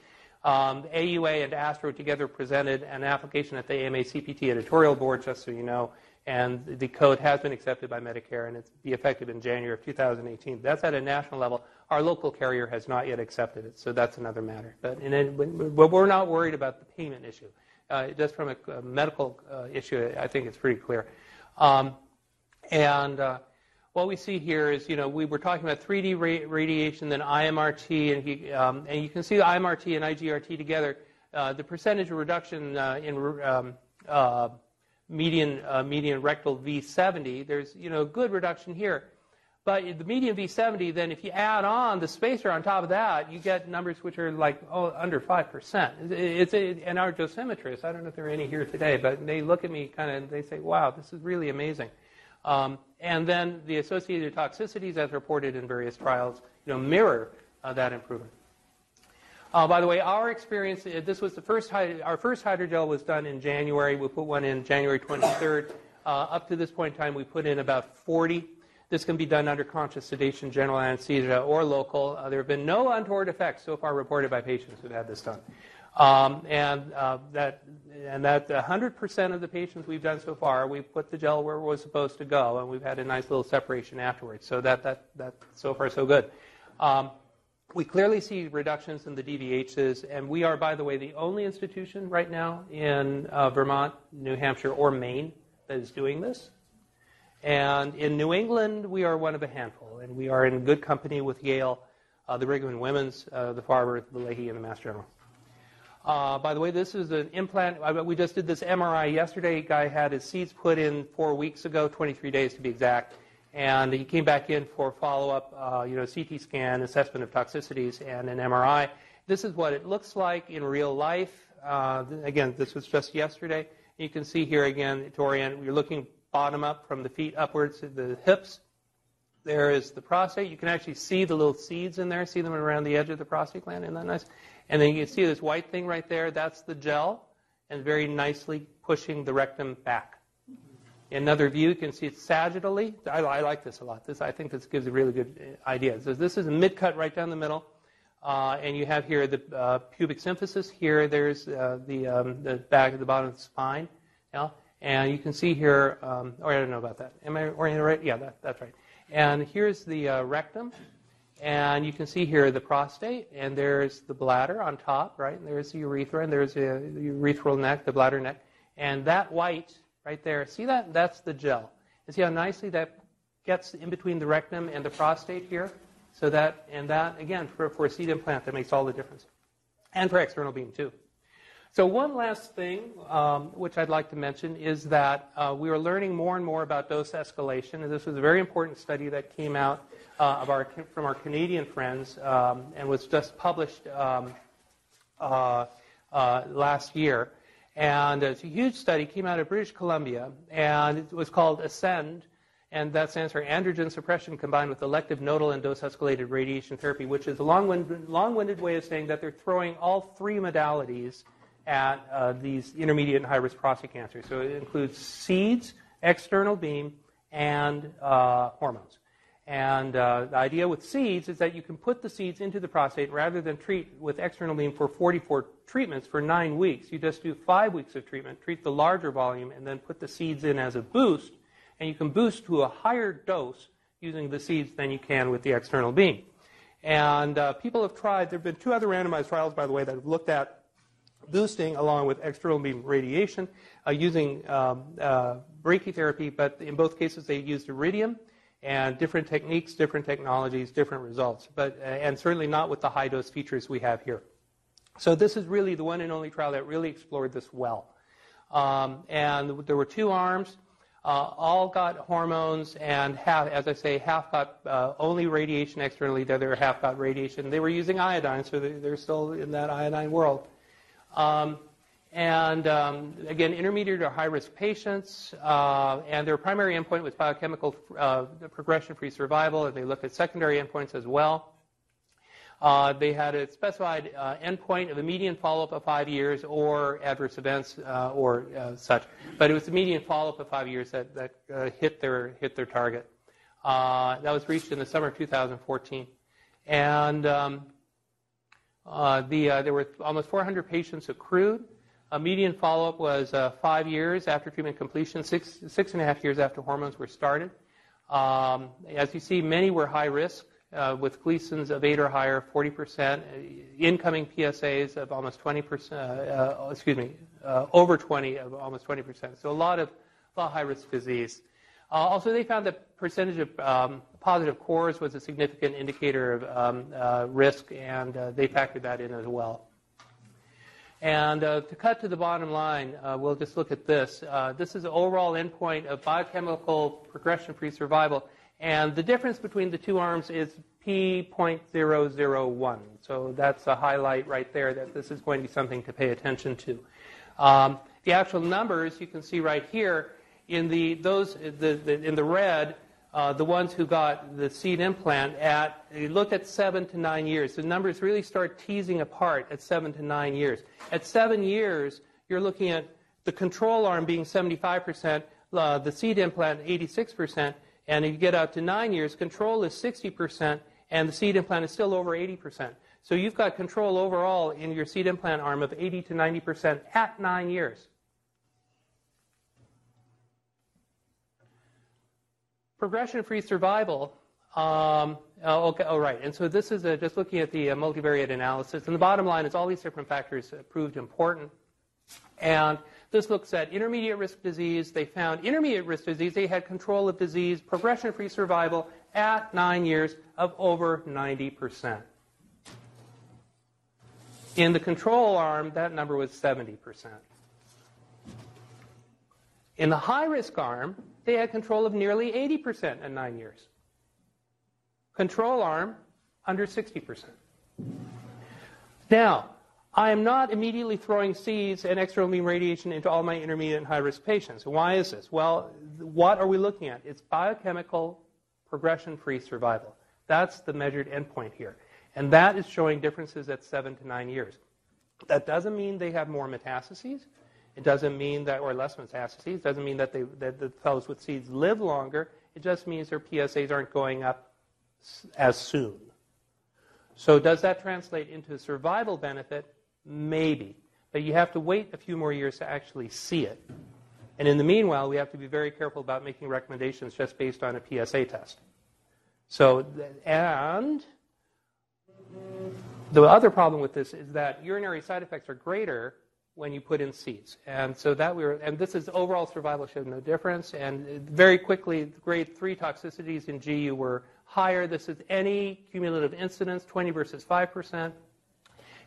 Um, AUA and ASTRO together presented an application at the AMA CPT editorial board, just so you know, and the code has been accepted by Medicare, and it's be effective in January of 2018. That's at a national level. Our local carrier has not yet accepted it, so that's another matter. But, but we're not worried about the payment issue. Uh, just from a, a medical uh, issue, I think it's pretty clear. Um, and uh, what we see here is, you know, we were talking about 3D ra- radiation, then IMRT, and, he, um, and you can see IMRT and IGRT together. Uh, the percentage of reduction uh, in um, uh, median, uh, median rectal V70, there's you know good reduction here. But the median V70, then if you add on the spacer on top of that, you get numbers which are like oh, under 5%. It's a, and our dosimetrists, I don't know if there are any here today, but they look at me kind of, they say, wow, this is really amazing. Um, and then the associated toxicities as reported in various trials, you know, mirror uh, that improvement. Uh, by the way, our experience, uh, this was the first, our first hydrogel was done in January. We put one in January 23rd. Uh, up to this point in time, we put in about 40. This can be done under conscious sedation, general anesthesia, or local. Uh, there have been no untoward effects so far reported by patients who've had this done. Um, and uh, that and that 100% of the patients we've done so far, we've put the gel where it was supposed to go, and we've had a nice little separation afterwards. So that that that so far so good. Um, we clearly see reductions in the DVHs, and we are, by the way, the only institution right now in uh, Vermont, New Hampshire, or Maine that is doing this. And in New England, we are one of a handful, and we are in good company with Yale, uh, the Brigham and Women's, uh, the Farber, the Lahey, and the Mass General. Uh, by the way, this is an implant. Uh, we just did this MRI yesterday. Guy had his seeds put in four weeks ago, 23 days to be exact and he came back in for follow-up, uh, you know, CT scan, assessment of toxicities, and an MRI. This is what it looks like in real life. Uh, again, this was just yesterday. You can see here again to orient. You're looking bottom up from the feet upwards to the hips. There is the prostate. You can actually see the little seeds in there. See them around the edge of the prostate gland. Isn't that nice? And then you can see this white thing right there. That's the gel, and very nicely pushing the rectum back. Another view, you can see it sagittally. I, I, like this a lot. This, I think this gives a really good uh, idea. So this is a mid-cut right down the middle. Uh, and you have here the uh, pubic symphysis. Here, there's uh, the, um, the back at the bottom of the spine. Yeah? And you can see here, um, oh, I don't know about that. Am I oriented right? Yeah, that, that's right. And here's the uh, rectum. And you can see here the prostate, and there's the bladder on top, right? And there's the urethra, and there's the urethral neck, the bladder neck. And that white right there. See that? That's the gel. And see how nicely that gets in between the rectum and the prostate here? So that, and that, again, for, for a seed implant, that makes all the difference. And for external beam, too. So one last thing, um, which I'd like to mention, is that uh, we are learning more and more about dose escalation. And this was a very important study that came out uh, of our, from our Canadian friends um, and was just published um, uh, uh, last year. And it's a huge study, came out of British Columbia, and it was called ASCEND, and that stands for androgen suppression combined with elective nodal and dose escalated radiation therapy, which is a long-winded, long-winded way of saying that they're throwing all three modalities at uh, these intermediate and high-risk prostate cancers. So it includes seeds, external beam, and uh, hormones. And uh, the idea with seeds is that you can put the seeds into the prostate rather than treat with external beam for 44 treatments for nine weeks. You just do five weeks of treatment, treat the larger volume, and then put the seeds in as a boost. And you can boost to a higher dose using the seeds than you can with the external beam. And uh, people have tried, there have been two other randomized trials, by the way, that have looked at boosting along with external beam radiation uh, using um, uh, brachytherapy, but in both cases they used iridium and different techniques, different technologies, different results, but uh, and certainly not with the high dose features we have here. So this is really the one and only trial that really explored this well. Um, and there were two arms. Uh, all got hormones, and half, as I say, half got uh, only radiation externally. The other half got radiation. They were using iodine, so they're still in that iodine world. Um, and um, again, intermediate or high risk patients, uh, and their primary endpoint was biochemical uh, progression free survival, and they looked at secondary endpoints as well. Uh, they had a specified uh, endpoint of a median follow up of five years or adverse events uh, or uh, such, but it was the median follow up of five years that, that hit, their, hit their target. that was reached in the summer of 2014. And um, the, there were almost 400 patients accrued. A median follow-up was uh, five years after treatment completion, six, six and a half years after hormones were started. Um, as you see, many were high risk uh, with Gleason's of 8 or higher, 40%, uh, incoming PSAs of almost 20%, uh, uh, excuse me, uh, over 20 of almost 20%. So a lot of, a lot of high-risk disease. also, they found that percentage of um, positive cores was a significant indicator of um, risk, and they factored that in as well. And uh, to cut to the bottom line, uh, we'll just look at this. Uh, this is the overall endpoint of biochemical progression-free survival. And the difference between the two arms is p.001. So that's a highlight right there that this is going to be something to pay attention to. Um, the actual numbers you can see right here in the those the, the, in the red uh, the ones who got the seed implant at, you look at seven to nine years. The numbers really start teasing apart at seven to nine years. At seven years, you're looking at the control arm being 75%, uh, the seed implant 86%, and if you get out to nine years, control is 60%, and the seed implant is still over 80%. So you've got control overall in your seed implant arm of 80 to 90% at nine years. Progression-free survival. Um, oh, okay, oh, right. And so this is a, just looking at the uh, multivariate analysis. And the bottom line is all these different factors proved important. And this looks at intermediate risk disease. They found intermediate risk disease. They had control of disease, progression-free survival at nine years of over 90%. In the control arm, that number was 70%. In the high risk arm, they had control of nearly 80% in nine years. Control arm, under 60%. Now, I am not immediately throwing seeds and external beam radiation into all my intermediate and high risk patients. Why is this? Well, what are we looking at? It's biochemical progression free survival. That's the measured endpoint here. And that is showing differences at seven to nine years. That doesn't mean they have more metastases. It doesn't mean that, or less metastases, it doesn't mean that, they, that the fellows with seeds live longer. It just means their PSAs aren't going up as soon. So does that translate into a survival benefit? Maybe. But you have to wait a few more years to actually see it. And in the meanwhile, we have to be very careful about making recommendations just based on a PSA test. So, and the other problem with this is that urinary side effects are greater when you put in seeds. And so that we were, and this is overall survival showed no difference. And very quickly, grade three toxicities in GU were higher. This is any cumulative incidence, 20 versus 5%.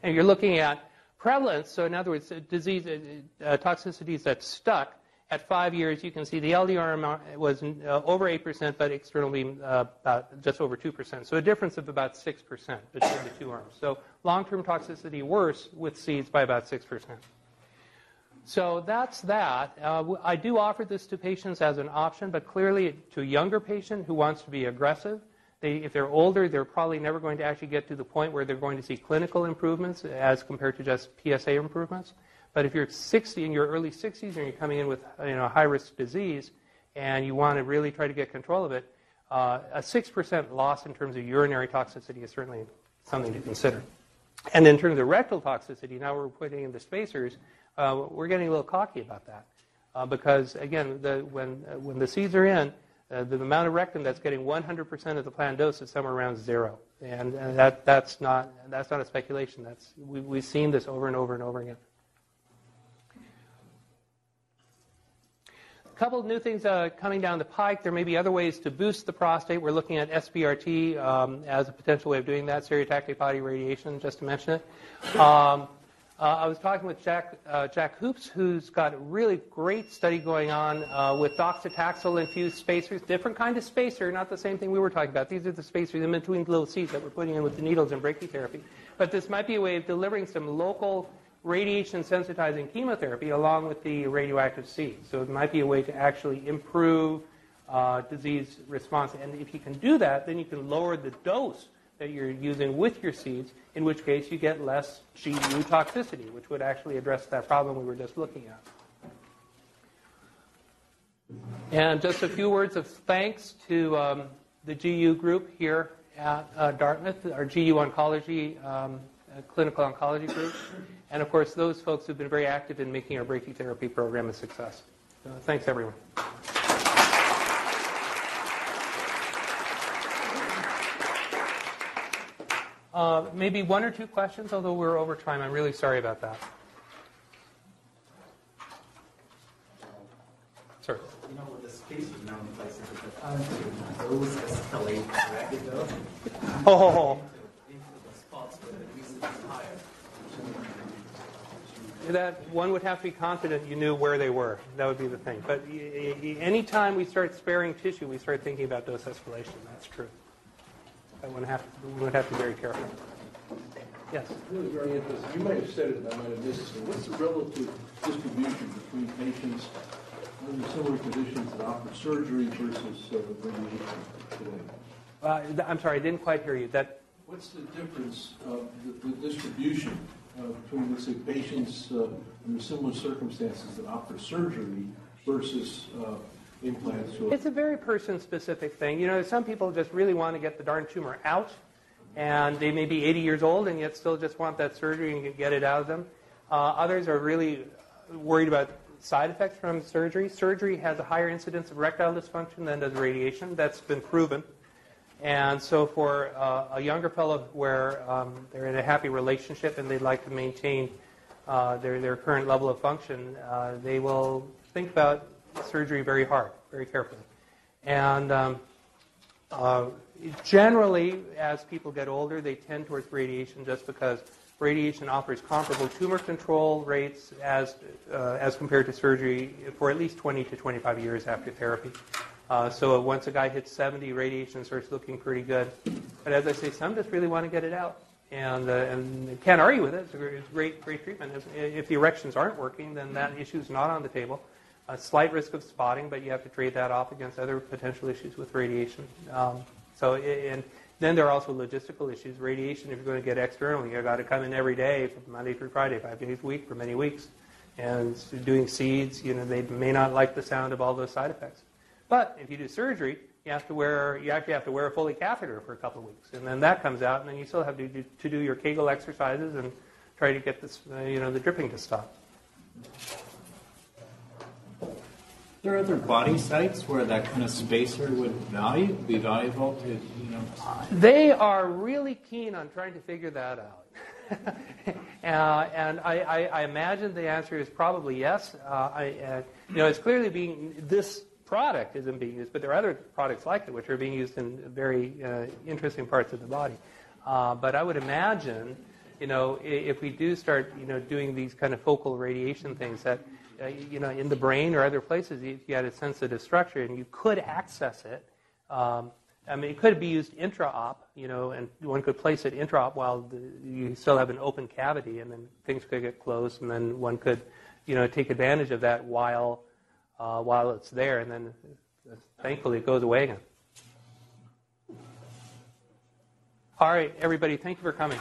And you're looking at prevalence, so in other words, disease uh, uh, toxicities that stuck, at five years, you can see the LDR was uh, over 8%, but external beam uh, about just over 2%. So a difference of about 6% between the two arms. So long-term toxicity worse with seeds by about 6%. So that's that. Uh, I do offer this to patients as an option, but clearly to a younger patient who wants to be aggressive, they, if they're older, they're probably never going to actually get to the point where they're going to see clinical improvements as compared to just PSA improvements. But if you're 60 in your early 60s and you're coming in with you know, high risk disease and you want to really try to get control of it, uh, a 6% loss in terms of urinary toxicity is certainly something to consider. And in terms of rectal toxicity, now we're putting in the spacers, uh, we're getting a little cocky about that. Uh, because, again, the, when, uh, when the seeds are in, uh, the amount of rectum that's getting 100% of the planned dose is somewhere around zero. And, and that, that's, not, that's not a speculation. That's, we, we've seen this over and over and over again. A couple of new things uh, coming down the pike. There may be other ways to boost the prostate. We're looking at SBRT um, as a potential way of doing that, stereotactic body radiation, just to mention it. Um, uh, I was talking with Jack, uh, Jack Hoopes, who's got a really great study going on uh, with docetaxel infused spacers, different kind of spacer, not the same thing we were talking about. These are the spacers in between the little seeds that we're putting in with the needles and brachytherapy. But this might be a way of delivering some local radiation sensitizing chemotherapy along with the radioactive seeds. So it might be a way to actually improve uh, disease response. And if you can do that, then you can lower the dose that you're using with your seeds, in which case you get less GU toxicity, which would actually address that problem we were just looking at. And just a few words of thanks to um, the GU group here at uh, Dartmouth, our GU oncology, um, uh, clinical oncology group and of course those folks who've been very active in making our brachytherapy program a success. So thanks everyone. Uh, maybe one or two questions, although we're over time. I'm really sorry about that. Sir. You know, with the space now in places, the time those escalate. Oh. that one would have to be confident you knew where they were. That would be the thing. But anytime we start sparing tissue, we start thinking about dose escalation. That's true. I would have to, we would have to be very careful. Yes? Really very interesting. You might have said it, and I might have missed it. What's the relative distribution between patients under similar conditions that opt for surgery versus uh, radiation today? Uh, I'm sorry, I didn't quite hear you. That. What's the difference of the, the distribution uh, between, let's say, patients uh, under similar circumstances that opt for surgery versus uh, implants? It's a very person-specific thing. You know, some people just really want to get the darn tumor out, and they may be 80 years old and yet still just want that surgery and get it out of them. Uh, others are really worried about side effects from surgery. Surgery has a higher incidence of erectile dysfunction than does radiation. That's been proven. And so for uh, a younger fellow where um, they're in a happy relationship and they'd like to maintain uh, their, their current level of function, uh, they will think about surgery very hard, very carefully. And um, uh, generally, as people get older, they tend towards radiation just because radiation offers comparable tumor control rates as, uh, as compared to surgery for at least 20 to 25 years after therapy. Uh, so once a guy hits 70, radiation starts looking pretty good. But as I say, some just really want to get it out. And, uh, and can't argue with it. It's a great, great treatment. If, if the erections aren't working, then that issue is not on the table. A slight risk of spotting, but you have to trade that off against other potential issues with radiation. Um, so, and then there are also logistical issues. Radiation, if you're going to get external, you've got to come in every day from Monday through Friday, five days a week for many weeks. And doing seeds, you know, they may not like the sound of all those side effects. But if you do surgery, you have to wear you actually have to wear a Foley catheter for a couple of weeks, and then that comes out, and then you still have to do, to do your Kegel exercises and try to get this you know the dripping to stop. Are there other body sites where that kind of spacer would value, be valuable to you know? They are really keen on trying to figure that out. uh, and I, I, I, imagine the answer is probably yes. Uh, I, uh, you know, it's clearly being this product isn't being used, but there are other products like it which are being used in very uh, interesting parts of the body. Uh, but I would imagine, you know, if we do start, you know, doing these kind of focal radiation things, that uh, you know, in the brain or other places, you, you had a sensitive structure, and you could access it. Um, I mean, it could be used intra-op, you know, and one could place it intra-op while the, you still have an open cavity, and then things could get closed, and then one could, you know, take advantage of that while uh, while it's there, and then thankfully it goes away again. All right, everybody, thank you for coming.